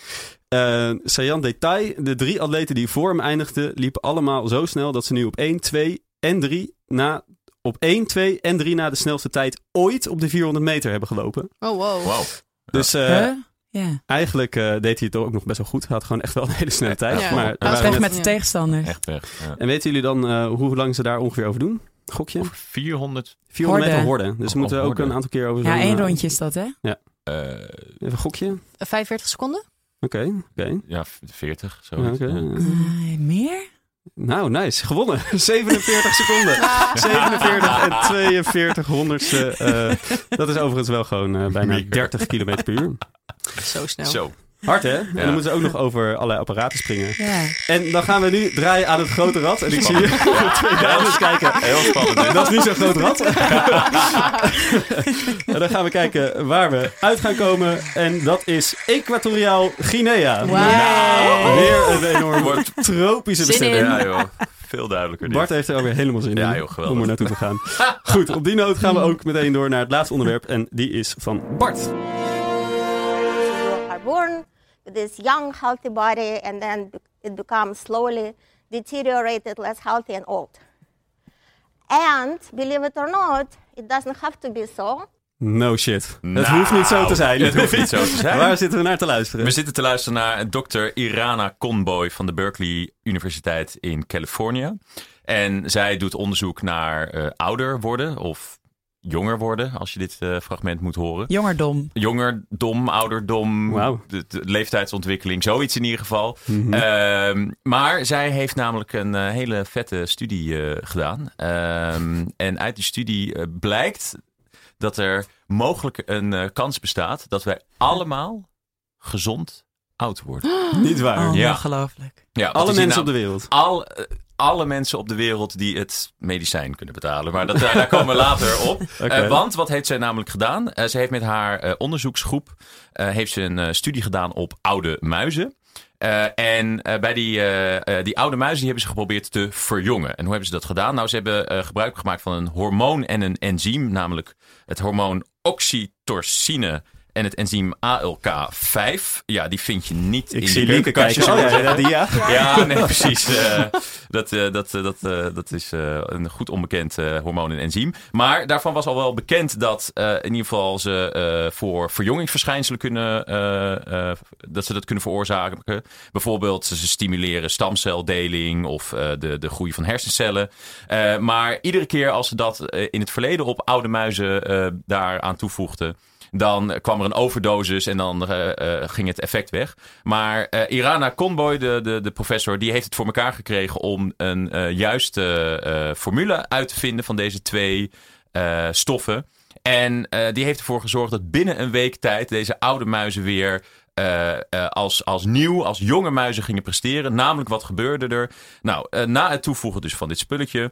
Eh saillant detail, de drie atleten die voor hem eindigden... liepen allemaal zo snel dat ze nu op 1, 2 en 3 na... Op 1, 2 en 3 na de snelste tijd ooit op de 400 meter hebben gelopen. Oh, wow. Wauw. Dus eh, Huh? Ja. Eigenlijk eh, deed hij het ook nog best wel goed. Hij had gewoon echt wel een hele snelle tijd. Ja. Maar Hij was waren weg met de Ja. tegenstanders. Echt weg. Ja. En weten jullie dan eh, hoe lang ze daar ongeveer over doen? Gokje? Over 400. 400 meter Horde. horden. Dus we moeten ook een aantal keer over Ja, één rondje is dat, hè? eh, Even gokje. 45 seconden? Oké, oké. ja, 40. Zo. Ja, oké. Eh, meer? Nou, nice. Gewonnen. 47 seconden. 47 en 42 honderdste. eh, dat is overigens wel gewoon eh, bijna Mega. 30 km per uur. Zo snel. Zo. Hard hè? En dan moeten ze ook nog over allerlei apparaten springen. Ja. En dan gaan we nu draaien aan het grote rad. En ik zie hier twee dames kijken. Heel spannend. Dat is niet zo'n groot rad. en dan gaan we kijken waar we uit gaan komen. En dat is Equatoriaal Guinea. Wauw. Weer een enorm Wordt- tropische bestemming. in. Ja, joh. Veel duidelijker. dit. Bart heeft er alweer helemaal zin in joh, om er naartoe te gaan. Goed, op die noot gaan we ook meteen door naar het laatste onderwerp. En die is van Bart. You are born with this young, healthy body, and then it becomes slowly deteriorated, less healthy, and old. And believe it or not, it doesn't have to be so. No shit. het Nou, hoeft niet zo te zijn. Het hoeft niet zo te zijn. Waar zitten we naar te luisteren? We zitten te luisteren naar dokter Irana Conboy van de Berkeley Universiteit in Californië. En zij doet onderzoek naar eh, ouder worden of jonger worden, als je dit eh, fragment moet horen. Jongerdom. Jonger, dom, ouderdom, Wauw. de, de leeftijdsontwikkeling, zoiets in ieder geval. Mhm. Ehm, maar zij heeft namelijk een eh, hele vette studie eh, gedaan. Ehm, en uit die studie blijkt dat er mogelijk een kans bestaat dat wij allemaal gezond oud worden. Niet waar. Oh, Ja. ongelooflijk. Ja, Alle mensen nou- op de wereld. Al, alle mensen op de wereld die het medicijn kunnen betalen. Maar dat, daar komen we later op. Eh, want wat heeft zij namelijk gedaan? Eh, ze heeft met haar eh, onderzoeksgroep heeft ze een studie gedaan op oude muizen. En bij die, die oude muizen die hebben ze geprobeerd te verjongen. En hoe hebben ze dat gedaan? Nou, ze hebben gebruik gemaakt van een hormoon en een enzym. Namelijk het hormoon oxytocine en het enzym ALK5. Ja, die vind je niet Ik in zie de keukenkastjes. Oh, ja, ja, ja. Ja, nee, precies. Eh, dat, eh, dat, eh, dat, dat is een goed onbekend hormoon en enzym. Maar daarvan was al wel bekend dat in ieder geval ze voor verjongingsverschijnselen kunnen, dat ze dat kunnen veroorzaken. Bijvoorbeeld ze stimuleren stamceldeling of de, de groei van hersencellen. Maar iedere keer als ze dat in het verleden op oude muizen daaraan toevoegden. Dan kwam er een overdosis en dan eh, eh, ging het effect weg. Maar eh, Irana Conboy, de, de, de professor, die heeft het voor elkaar gekregen om een juiste formule uit te vinden van deze twee stoffen. En die heeft ervoor gezorgd dat binnen een week tijd deze oude muizen weer als, als nieuw, als jonge muizen gingen presteren. Namelijk, wat gebeurde er? Nou, na het toevoegen dus van dit spulletje.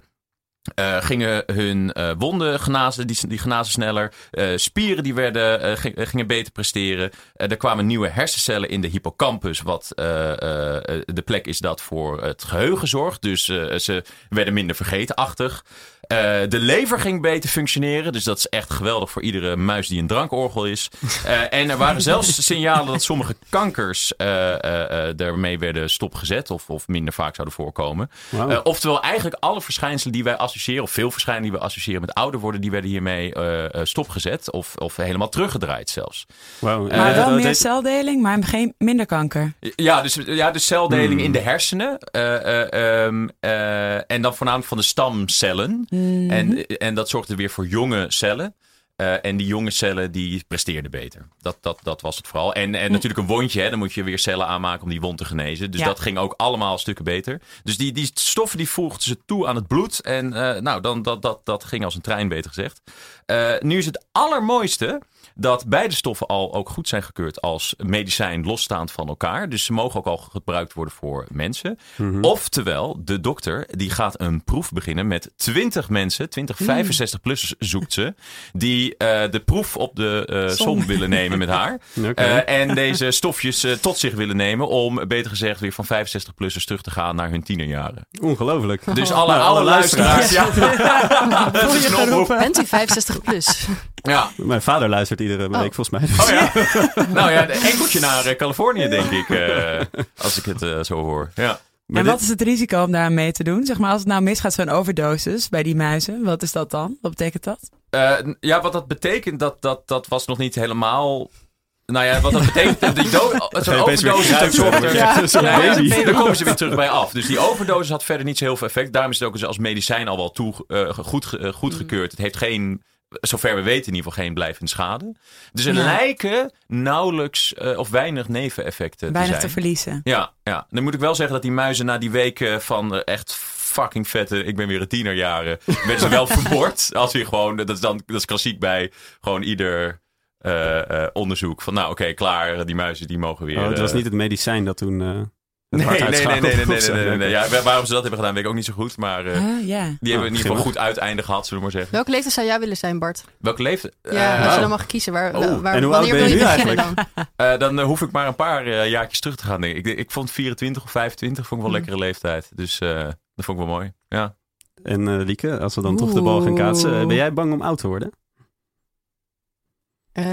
Eh, gingen hun eh, wonden genazen, die, die genazen sneller. Eh, spieren die werden, ging- gingen beter presteren. Er kwamen nieuwe hersencellen in de hippocampus. Wat de plek is dat voor het geheugen zorgt. Dus ze werden minder vergetenachtig. Eh, de lever ging beter functioneren. Dus dat is echt geweldig voor iedere muis die een drankorgel is. Eh, en er waren zelfs signalen dat sommige kankers eh, eh, eh, daarmee werden stopgezet. Of, of minder vaak zouden voorkomen. Eh, oftewel eigenlijk alle verschijnselen die wij associëren, of veel verschijnselen die we associëren met ouder worden, die werden hiermee stopgezet. Of, of helemaal teruggedraaid zelfs. Eh, Maar wel meer celdeling, maar geen, minder kanker. Ja, dus, ja, dus celdeling Hmm. in de hersenen. eh, eh, ehm, eh, en dan voornamelijk van de stamcellen. Hmm. En, en dat zorgde weer voor jonge cellen. Eh, en die jonge cellen die presteerden beter. Dat, dat, dat was het vooral. En, en natuurlijk een wondje, hè, dan moet je weer cellen aanmaken om die wond te genezen. Dus Ja. dat ging ook allemaal stukken beter. Dus die, die stoffen die voegden ze toe aan het bloed. En eh, nou, dan, dat, dat, dat ging als een trein, beter gezegd. Eh, nu is het allermooiste dat beide stoffen al ook goed zijn gekeurd als medicijn losstaand van elkaar. Dus ze mogen ook al gebruikt worden voor mensen. Oftewel, de dokter die gaat een proef beginnen met 20 mensen, 20 65-plussers zoekt ze, die eh, de proef op de Zon. som willen nemen met haar. Eh, en deze stofjes tot zich willen nemen om, beter gezegd, weer van 65-plussers terug te gaan naar hun tienerjaren. Ongelooflijk. Dus alle, Nou, alle alle luisteraars. Ja. Dat is een oproep. Bent u 65 plus? Ja. Mijn vader luistert iedere week volgens mij. Oh ja. nou ja, een enkeltje naar eh, Californië, denk ik. eh, als ik het eh, zo hoor. Ja. Maar en dit- wat is het risico om daar mee te doen? Zeg maar, als het nou misgaat, zo'n overdosis bij die muizen, wat is dat dan? Wat betekent dat? Eh, ja, wat dat betekent, dat, dat, dat was nog niet helemaal Nou ja, wat dat betekent, die zo'n overdosis, zorgt er... Ja, daar komen ze weer terug bij af. Dus die overdosis had verder niet zo heel veel effect. Daarom is het ook als medicijn al wel toe, eh, goed, goedgekeurd. Het heeft geen, zover we weten in ieder geval, geen blijvende schade. Dus er Ja. lijken nauwelijks eh, of weinig neveneffecten te Weinig zijn. te verliezen. Ja, ja, dan moet ik wel zeggen dat die muizen na die weken van eh, echt fucking vette, ik ben weer een tienerjaren, werden ze wel vermoord. Als je gewoon, dat is dan dat is klassiek bij gewoon ieder eh, eh, onderzoek van nou oké, klaar, die muizen die mogen weer. Oh, het was niet het medicijn dat toen... Nee, nee, nee, nee, nee, nee, nee, nee, nee. Oké. Ja, waarom ze dat hebben gedaan weet ik ook niet zo goed, maar eh, ja. die hebben in ieder geval goed uiteinde gehad, zullen we maar zeggen. Welke leeftijd zou jij willen zijn, Bart? Welke leeftijd? Ja, Eh, als je wauw. dan mag kiezen. Waar, Oh, waar, en hoe wanneer oud ben wil je je nu beginnen dan? Eh, dan hoef ik maar een paar eh, jaartjes terug te gaan. Denk ik. Ik, ik vond 24 of 25 vond ik wel een Hmm. lekkere leeftijd. Dus eh, dat vond ik wel mooi. Ja. En eh, Lieke, als we dan toch de bal gaan kaatsen. Ben jij bang om oud te worden? Eh,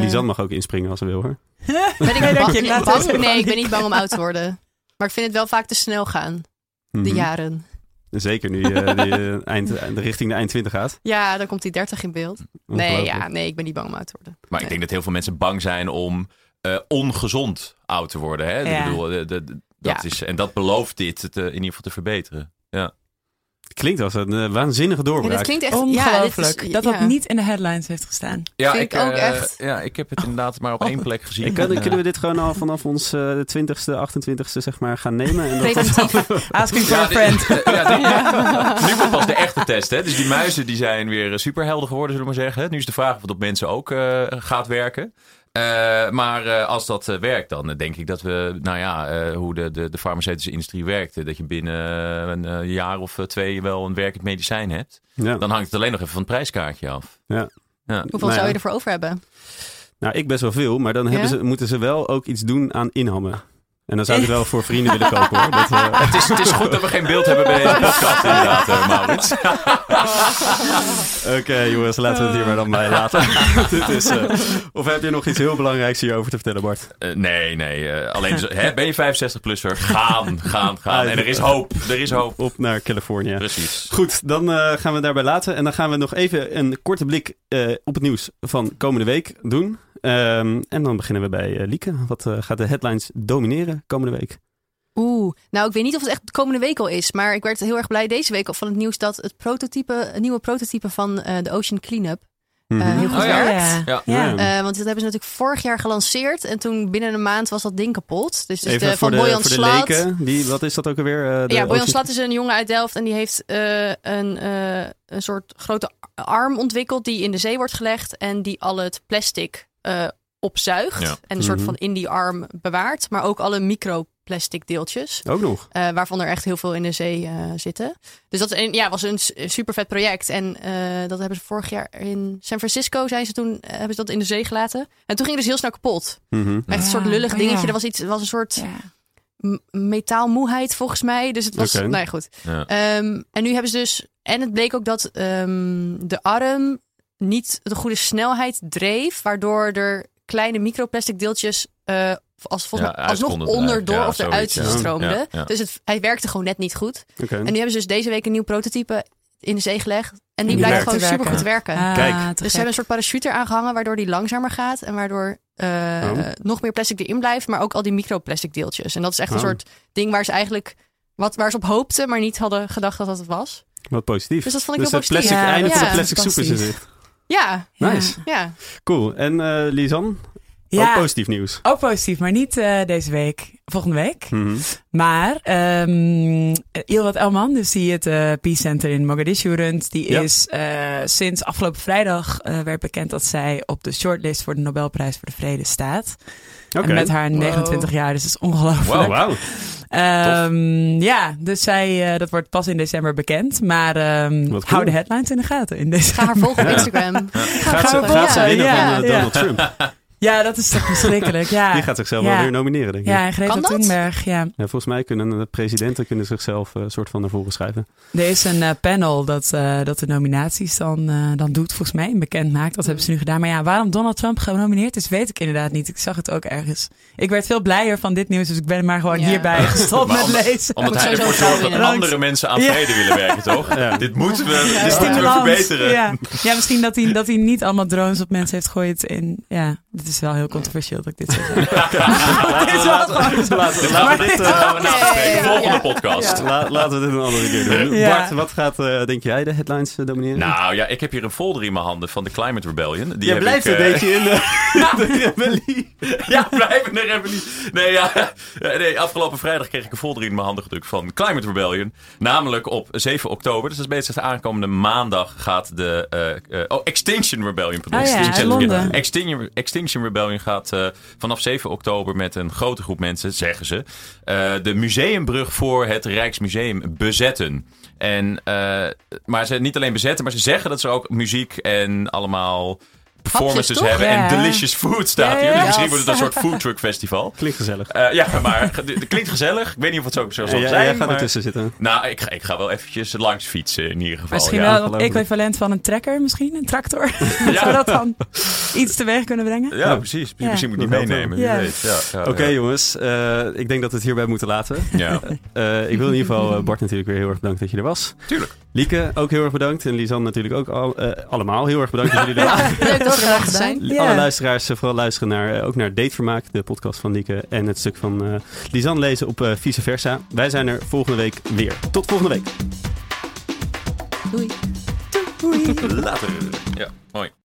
Lisanne mag ook inspringen als ze wil hoor. Ben ik bang? Nee, ik ben niet bang om oud te worden. Maar ik vind het wel vaak te snel gaan, de Mhm. jaren. Zeker nu je eh, eind, de richting de eind 20 gaat. Ja, dan komt die 30 in beeld. Nee, ja, nee, ik ben niet bang om oud te worden. Maar ik denk dat heel veel mensen bang zijn om eh, ongezond oud te worden. Hè? Ja. Ik bedoel, de, de- de- dat Ja. is, en dat belooft dit het, eh, in ieder geval te verbeteren. Klinkt als een eh, waanzinnige Ja, doorbraak. dit klinkt echt... Ongelooflijk. Ja, is, dat dat ja. niet in de headlines heeft gestaan. Ja, Vind ik ook eh, echt. Ja, ik heb het inderdaad maar op één plek gezien. Ik En, eh, kunnen we dit gewoon al vanaf ons eh, de 20ste, 28ste zeg maar gaan nemen? En dat. Asking for Ja, a friend. dit- eh, ja, nu komt pas de echte test. Hè? Dus die muizen die zijn weer eh, superhelden geworden, zullen we maar zeggen. Nu is de vraag of het op mensen ook eh, gaat werken. Eh, maar eh, als dat eh, werkt, dan denk ik dat we, nou ja, eh, hoe de, de, de farmaceutische industrie werkt, dat je binnen een jaar of twee wel een werkend medicijn hebt. ja. Dan hangt het alleen nog even van het prijskaartje af. Ja. Ja. Hoeveel Nou zou ja. je ervoor over hebben? Nou, ik best wel veel, maar dan ze, moeten ze wel ook iets doen aan inhammen. En dan zou ik het wel voor vrienden willen kopen hoor. Dat, eh, Het, is, het is goed dat we geen beeld hebben bij deze podcast, inderdaad, eh, Maurits. Oké jongens, laten we het hier maar dan bij laten. Dit is, eh, of heb je nog iets heel belangrijks hierover te vertellen Bart? Eh, nee, nee. eh, alleen hè, ben je 65-plusser? Gaan, gaan, gaan. En er is hoop. Er is hoop. Op naar Californië. Precies. Goed, dan eh, gaan we daarbij laten. En dan gaan we nog even een korte blik eh, op het nieuws van komende week doen. Ehm, en dan beginnen we bij Lieke. Wat gaat de headlines domineren komende week? Oeh, nou ik weet niet of het echt de komende week al is, maar ik werd heel erg blij deze week al van het nieuws dat het prototype, het nieuwe prototype van eh, de Ocean Cleanup eh, Mhm. heel goed Oh ja. werkt. Ja. Ja. Ja. Eh, want dit hebben ze natuurlijk vorig jaar gelanceerd en toen binnen een maand was dat ding kapot. Dus, dus Even de, voor van de, Boyan Slat. leken. Die, wat is dat ook alweer? Eh, de Ja, Boyan Ocean- Slat is een jongen uit Delft en die heeft eh, een, eh, een soort grote arm ontwikkeld die in de zee wordt gelegd en die al het plastic eh, opzuigt Ja. en een soort Mhm. van in die arm bewaart, maar ook alle microplastic deeltjes. Ook nog. eh, waarvan er echt heel veel in de zee eh, zitten. Dus dat is een, ja, was een super vet project. En eh, dat hebben ze vorig jaar in San Francisco zijn ze toen hebben ze dat in de zee gelaten. En toen ging het dus heel snel kapot. Mhm. Echt een soort lullig oh dingetje. ja. Er was iets, was een soort metaalmoeheid volgens mij. Dus het was, Oké. nou ja, goed. Ja. Ehm, en nu hebben ze dus, en het bleek ook dat ehm, de arm niet de goede snelheid dreef, waardoor er kleine microplastic deeltjes eh, als volgens Ja, mij alsnog onderdoor Ja, of eruit stroomden. Ja, ja. Dus het, hij werkte gewoon net niet goed. En nu hebben ze dus deze week een nieuw prototype in de zee gelegd. En die, die blijft werkt gewoon te super goed werken. werken. Ah, Kijk. Dus ze hebben een soort parachute eraan gehangen, waardoor die langzamer gaat. En waardoor eh, Oh. nog meer plastic erin blijft, maar ook al die microplastic deeltjes. En dat is echt een Oh. soort ding waar ze eigenlijk wat waar ze op hoopten, maar niet hadden gedacht dat dat het was. Wat positief. Dus dat vond ik Dus heel positief. plastic, Ja, van ja. de plastic soep is in. Ja. Nice. ja. Cool. En eh Lisan? Ja. Ook positief nieuws. Ook positief, maar niet eh, deze week. Volgende week. Mhm. Maar um, Ilwat Elman, dus die het eh, Peace Center in Mogadishu runt, die Ja. is eh, sinds afgelopen vrijdag eh, werd bekend dat zij op de shortlist voor de Nobelprijs voor de Vrede staat. Oké. En met haar Wow. 29 jaar, dus dat is ongelooflijk. Wow, wauw. Ehm, ja, dus zij, eh, dat wordt pas in december bekend. Maar ehm Wat hou de headlines in de gaten in december. Ga haar volgen op Ja. Instagram. Gaat ze, we gaat ze volgen. winnen Ja, van ja. Donald Trump? Ja, dat is toch verschrikkelijk. Ja. Die gaat zichzelf Ja. wel weer nomineren, denk ik. Ja, en Greta Kan dat? Thunberg, ja. Ja, volgens mij kunnen de presidenten kunnen zichzelf een soort van naar voren schrijven. Er is een eh, panel dat, eh, dat de nominaties dan, eh, dan doet, volgens mij, en bekend maakt. Dat hebben ze nu gedaan. Maar ja, waarom Donald Trump genomineerd is, weet ik inderdaad niet. Ik zag het ook ergens. Ik werd veel blijer van dit nieuws, dus ik ben maar gewoon Ja. hierbij gestopt met omdat- lezen. Omdat hij ervoor zorgt dat andere mensen aan Ja. vrede willen werken, toch? Ja. Dit moeten we, dit Ja. moeten we verbeteren. Ja. ja, misschien dat hij, dat hij niet allemaal drones op mensen heeft gegooid. In, ja, dit is is wel heel controversieel dat ik dit zeg. Laten we- dit, eh, ja, Volgende podcast. la- laten we dit een andere keer doen. Ja. Bart, wat gaat, eh, denk jij, de headlines eh, domineren? Nou ja, ik heb hier een folder in mijn handen van de Climate Rebellion. Die Jij heb blijft ik, een beetje in de, de rebellie. Ja, blijven er even niet. Nee, ja. Nee, afgelopen vrijdag kreeg ik een folder in mijn handen gedrukt van Climate Rebellion. Namelijk op 7 oktober, dus dat is bezig aankomende maandag, gaat de. eh, eh, oh, Extinction Rebellion. Oh ja, Extinction-. Extinction, Rebellion gaat eh, vanaf 7 oktober met een grote groep mensen, zeggen ze, eh, de museumbrug voor het Rijksmuseum bezetten. En, eh, maar ze niet alleen bezetten, maar ze zeggen dat ze ook muziek en allemaal performances toch? hebben. Ja. En delicious food staat Ja, hier. ja, Dus ja. misschien wordt het een soort foodtruck festival. Klinkt gezellig. Eh, ja, maar het klinkt gezellig. Ik weet niet of het zo, zal zijn. jij gaat maar- ertussen zitten. Nou, ik ga, ik ga wel eventjes langs fietsen in ieder geval. Misschien ja. wel het equivalent van een trekker misschien, een tractor. Ja. Zou dat dan iets teweeg kunnen brengen? Ja, precies. Ja. Misschien moet ik die meenemen. Ja. Ja, ja, Oké ja. jongens, eh, ik denk dat we het hierbij moeten laten. Ja, Eh, ik wil in ieder geval Bart natuurlijk weer heel erg bedanken dat je er was. tuurlijk. Lieke, ook heel erg bedankt. En Lisanne natuurlijk ook al, allemaal heel erg bedankt dat jullie er waren. Er zijn. Ja. Alle luisteraars eh, vooral luisteren naar, eh, ook naar Datevermaak, de podcast van Lieke. En het stuk van eh Lisanne lezen op eh, Vice Versa. Wij zijn er volgende week weer. Tot volgende week. Doei. Doei. Later. Ja, mooi.